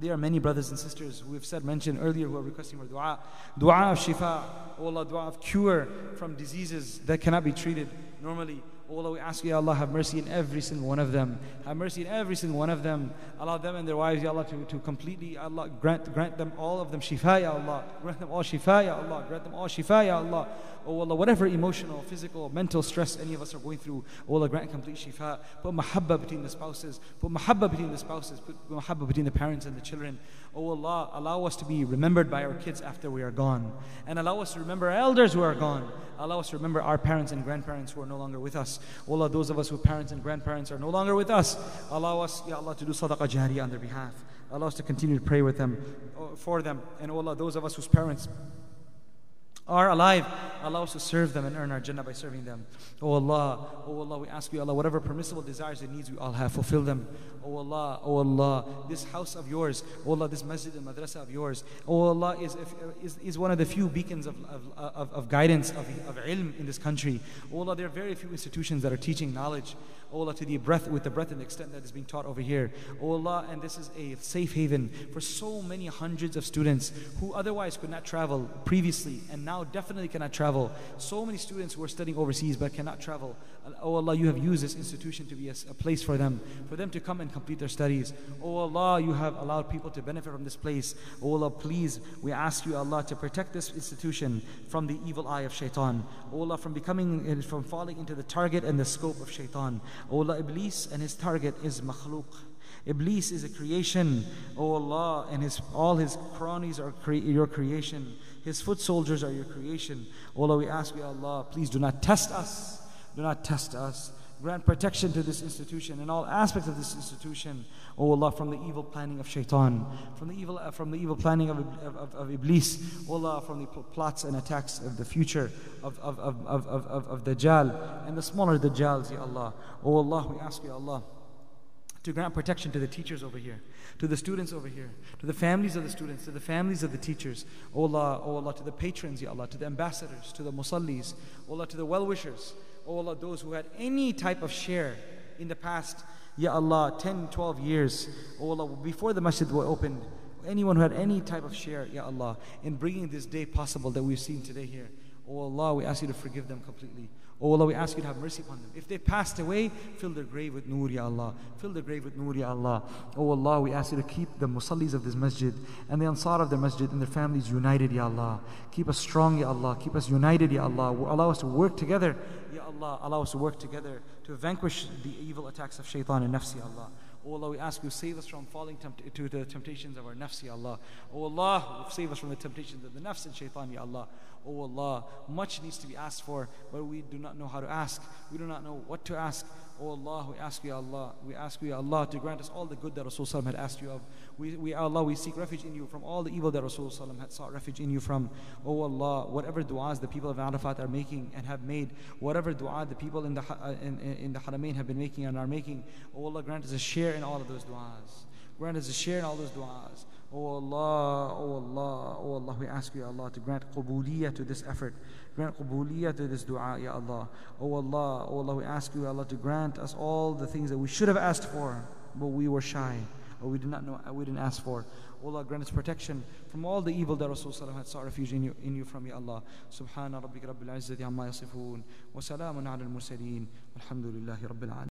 There are many brothers and sisters who have said, mentioned earlier, who are requesting for dua. Dua of shifa, oh Allah, dua of cure from diseases that cannot be treated normally. Oh Allah, we ask you, Allah, have mercy in every single one of them. Have mercy in every single one of them. Allow them and their wives, Ya Allah, to, to completely, Allah, grant, grant them all of them shifa, Ya Allah. Grant them all shifa, Ya Allah. Grant them all shifa, Ya Allah. Oh Allah, whatever emotional, physical, mental stress any of us are going through, oh Allah, grant complete shifa. Put mahabba between the spouses. Put mahabba between the spouses. Put mahabba between the parents and the children. Oh Allah, allow us to be remembered by our kids after we are gone. And allow us to remember our elders who are gone. Allow us to remember our parents and grandparents who are no longer with us. Oh Allah, those of us whose parents and grandparents are no longer with us, allow us, Ya Allah, to do sadaqah jariyah on their behalf. Allow us to continue to pray with them, uh, for them. And oh Allah, those of us whose parents are alive. Allow us to serve them and earn our Jannah by serving them. Oh Allah, oh Allah, we ask you, Allah, whatever permissible desires and needs we all have, fulfill them. Oh Allah, oh Allah, this house of yours, oh Allah, this masjid and madrasa of yours, oh Allah, is, is, is one of the few beacons of, of, of, of guidance, of, of ilm in this country. Oh Allah, there are very few institutions that are teaching knowledge. Oh Allah, to the breadth, with the breadth and extent that is being taught over here. Oh Allah, and this is a safe haven for so many hundreds of students who otherwise could not travel previously and now definitely cannot travel. So many students who are studying overseas but cannot travel. Oh Allah, you have used this institution to be a, a place for them, for them to come and complete their studies. Oh Allah, you have allowed people to benefit from this place. Oh Allah, please, we ask you, Allah, to protect this institution from the evil eye of shaitan. Oh Allah, from becoming, eh, from falling into the target and the scope of shaitan. Oh Allah, Iblis and his target is makhluk. Iblis is a creation, oh Allah, and his, all his cronies are cre- your creation. His foot soldiers are your creation. Oh Allah, we ask you, Allah, please do not test us. Do not test us. Grant protection to this institution and all aspects of this institution. Oh Allah, from the evil planning of shaitan, from the evil, uh, from the evil planning of, of, of, Iblis, oh Allah, from the plots and attacks of the future of, of, of, of, of, of Dajjal and the smaller Dajjals, Ya Allah. Oh Allah, we ask you, Allah, to grant protection to the teachers over here, to the students over here, to the families of the students, to the families of the teachers. Oh Allah, oh Allah, to the patrons, Ya Allah, to the ambassadors, to the musallis, oh Allah, to the well oh Allah, those who had any type of share in the past Ya Allah, 10, 12 years, oh Allah, before the masjid was opened, anyone who had any type of share, Ya Allah, in bringing this day possible that we've seen today here, oh Allah, we ask you to forgive them completely. Oh Allah, we ask you to have mercy upon them. If they passed away, fill their grave with nur, Ya Allah. Fill their grave with nur, Ya Allah. Oh Allah, we ask you to keep the musallis of this masjid and the ansar of their masjid and their families united, Ya Allah. Keep us strong, Ya Allah. Keep us united, Ya Allah. Allow us to work together, Allah. Allow us to work together to vanquish the evil attacks of shaitan and nafsi, Allah. Oh Allah, we ask you, save us from falling to the temptations of our nafs, Ya Allah. Oh Allah, save us from the temptations of the nafs and shaitan, Ya Allah. Oh Allah, much needs to be asked for, but we do not know how to ask. We do not know what to ask. Oh Allah, we ask you, Allah, we ask you, Allah, to grant us all the good that Rasulullah had asked you of. We, we, Allah, we seek refuge in you from all the evil that Rasulullah had sought refuge in you from. Oh Allah, whatever du'as the people of Arafat are making and have made, whatever du'a the people in the, uh, in, in the Haramain have been making and are making, oh Allah, grant us a share in all of those du'as. Grant us a share in all those du'as. Oh Allah, oh Allah, oh Allah, we ask you, Allah, to grant qubuliyah to this effort. Grant qubuliyah to this dua, Ya Allah. Oh Allah, oh Allah, we ask you, Allah, to grant us all the things that we should have asked for, but we were shy, or we did not know, uh, we didn't ask for. Oh Allah, grant us protection from all the evil that Rasulullah had sought refuge in you, in you from, Ya Allah. Subhana rabbika rabbil izzati amma yasifun, wa salamun ala al-mursaleen, walhamdulillahi rabbil.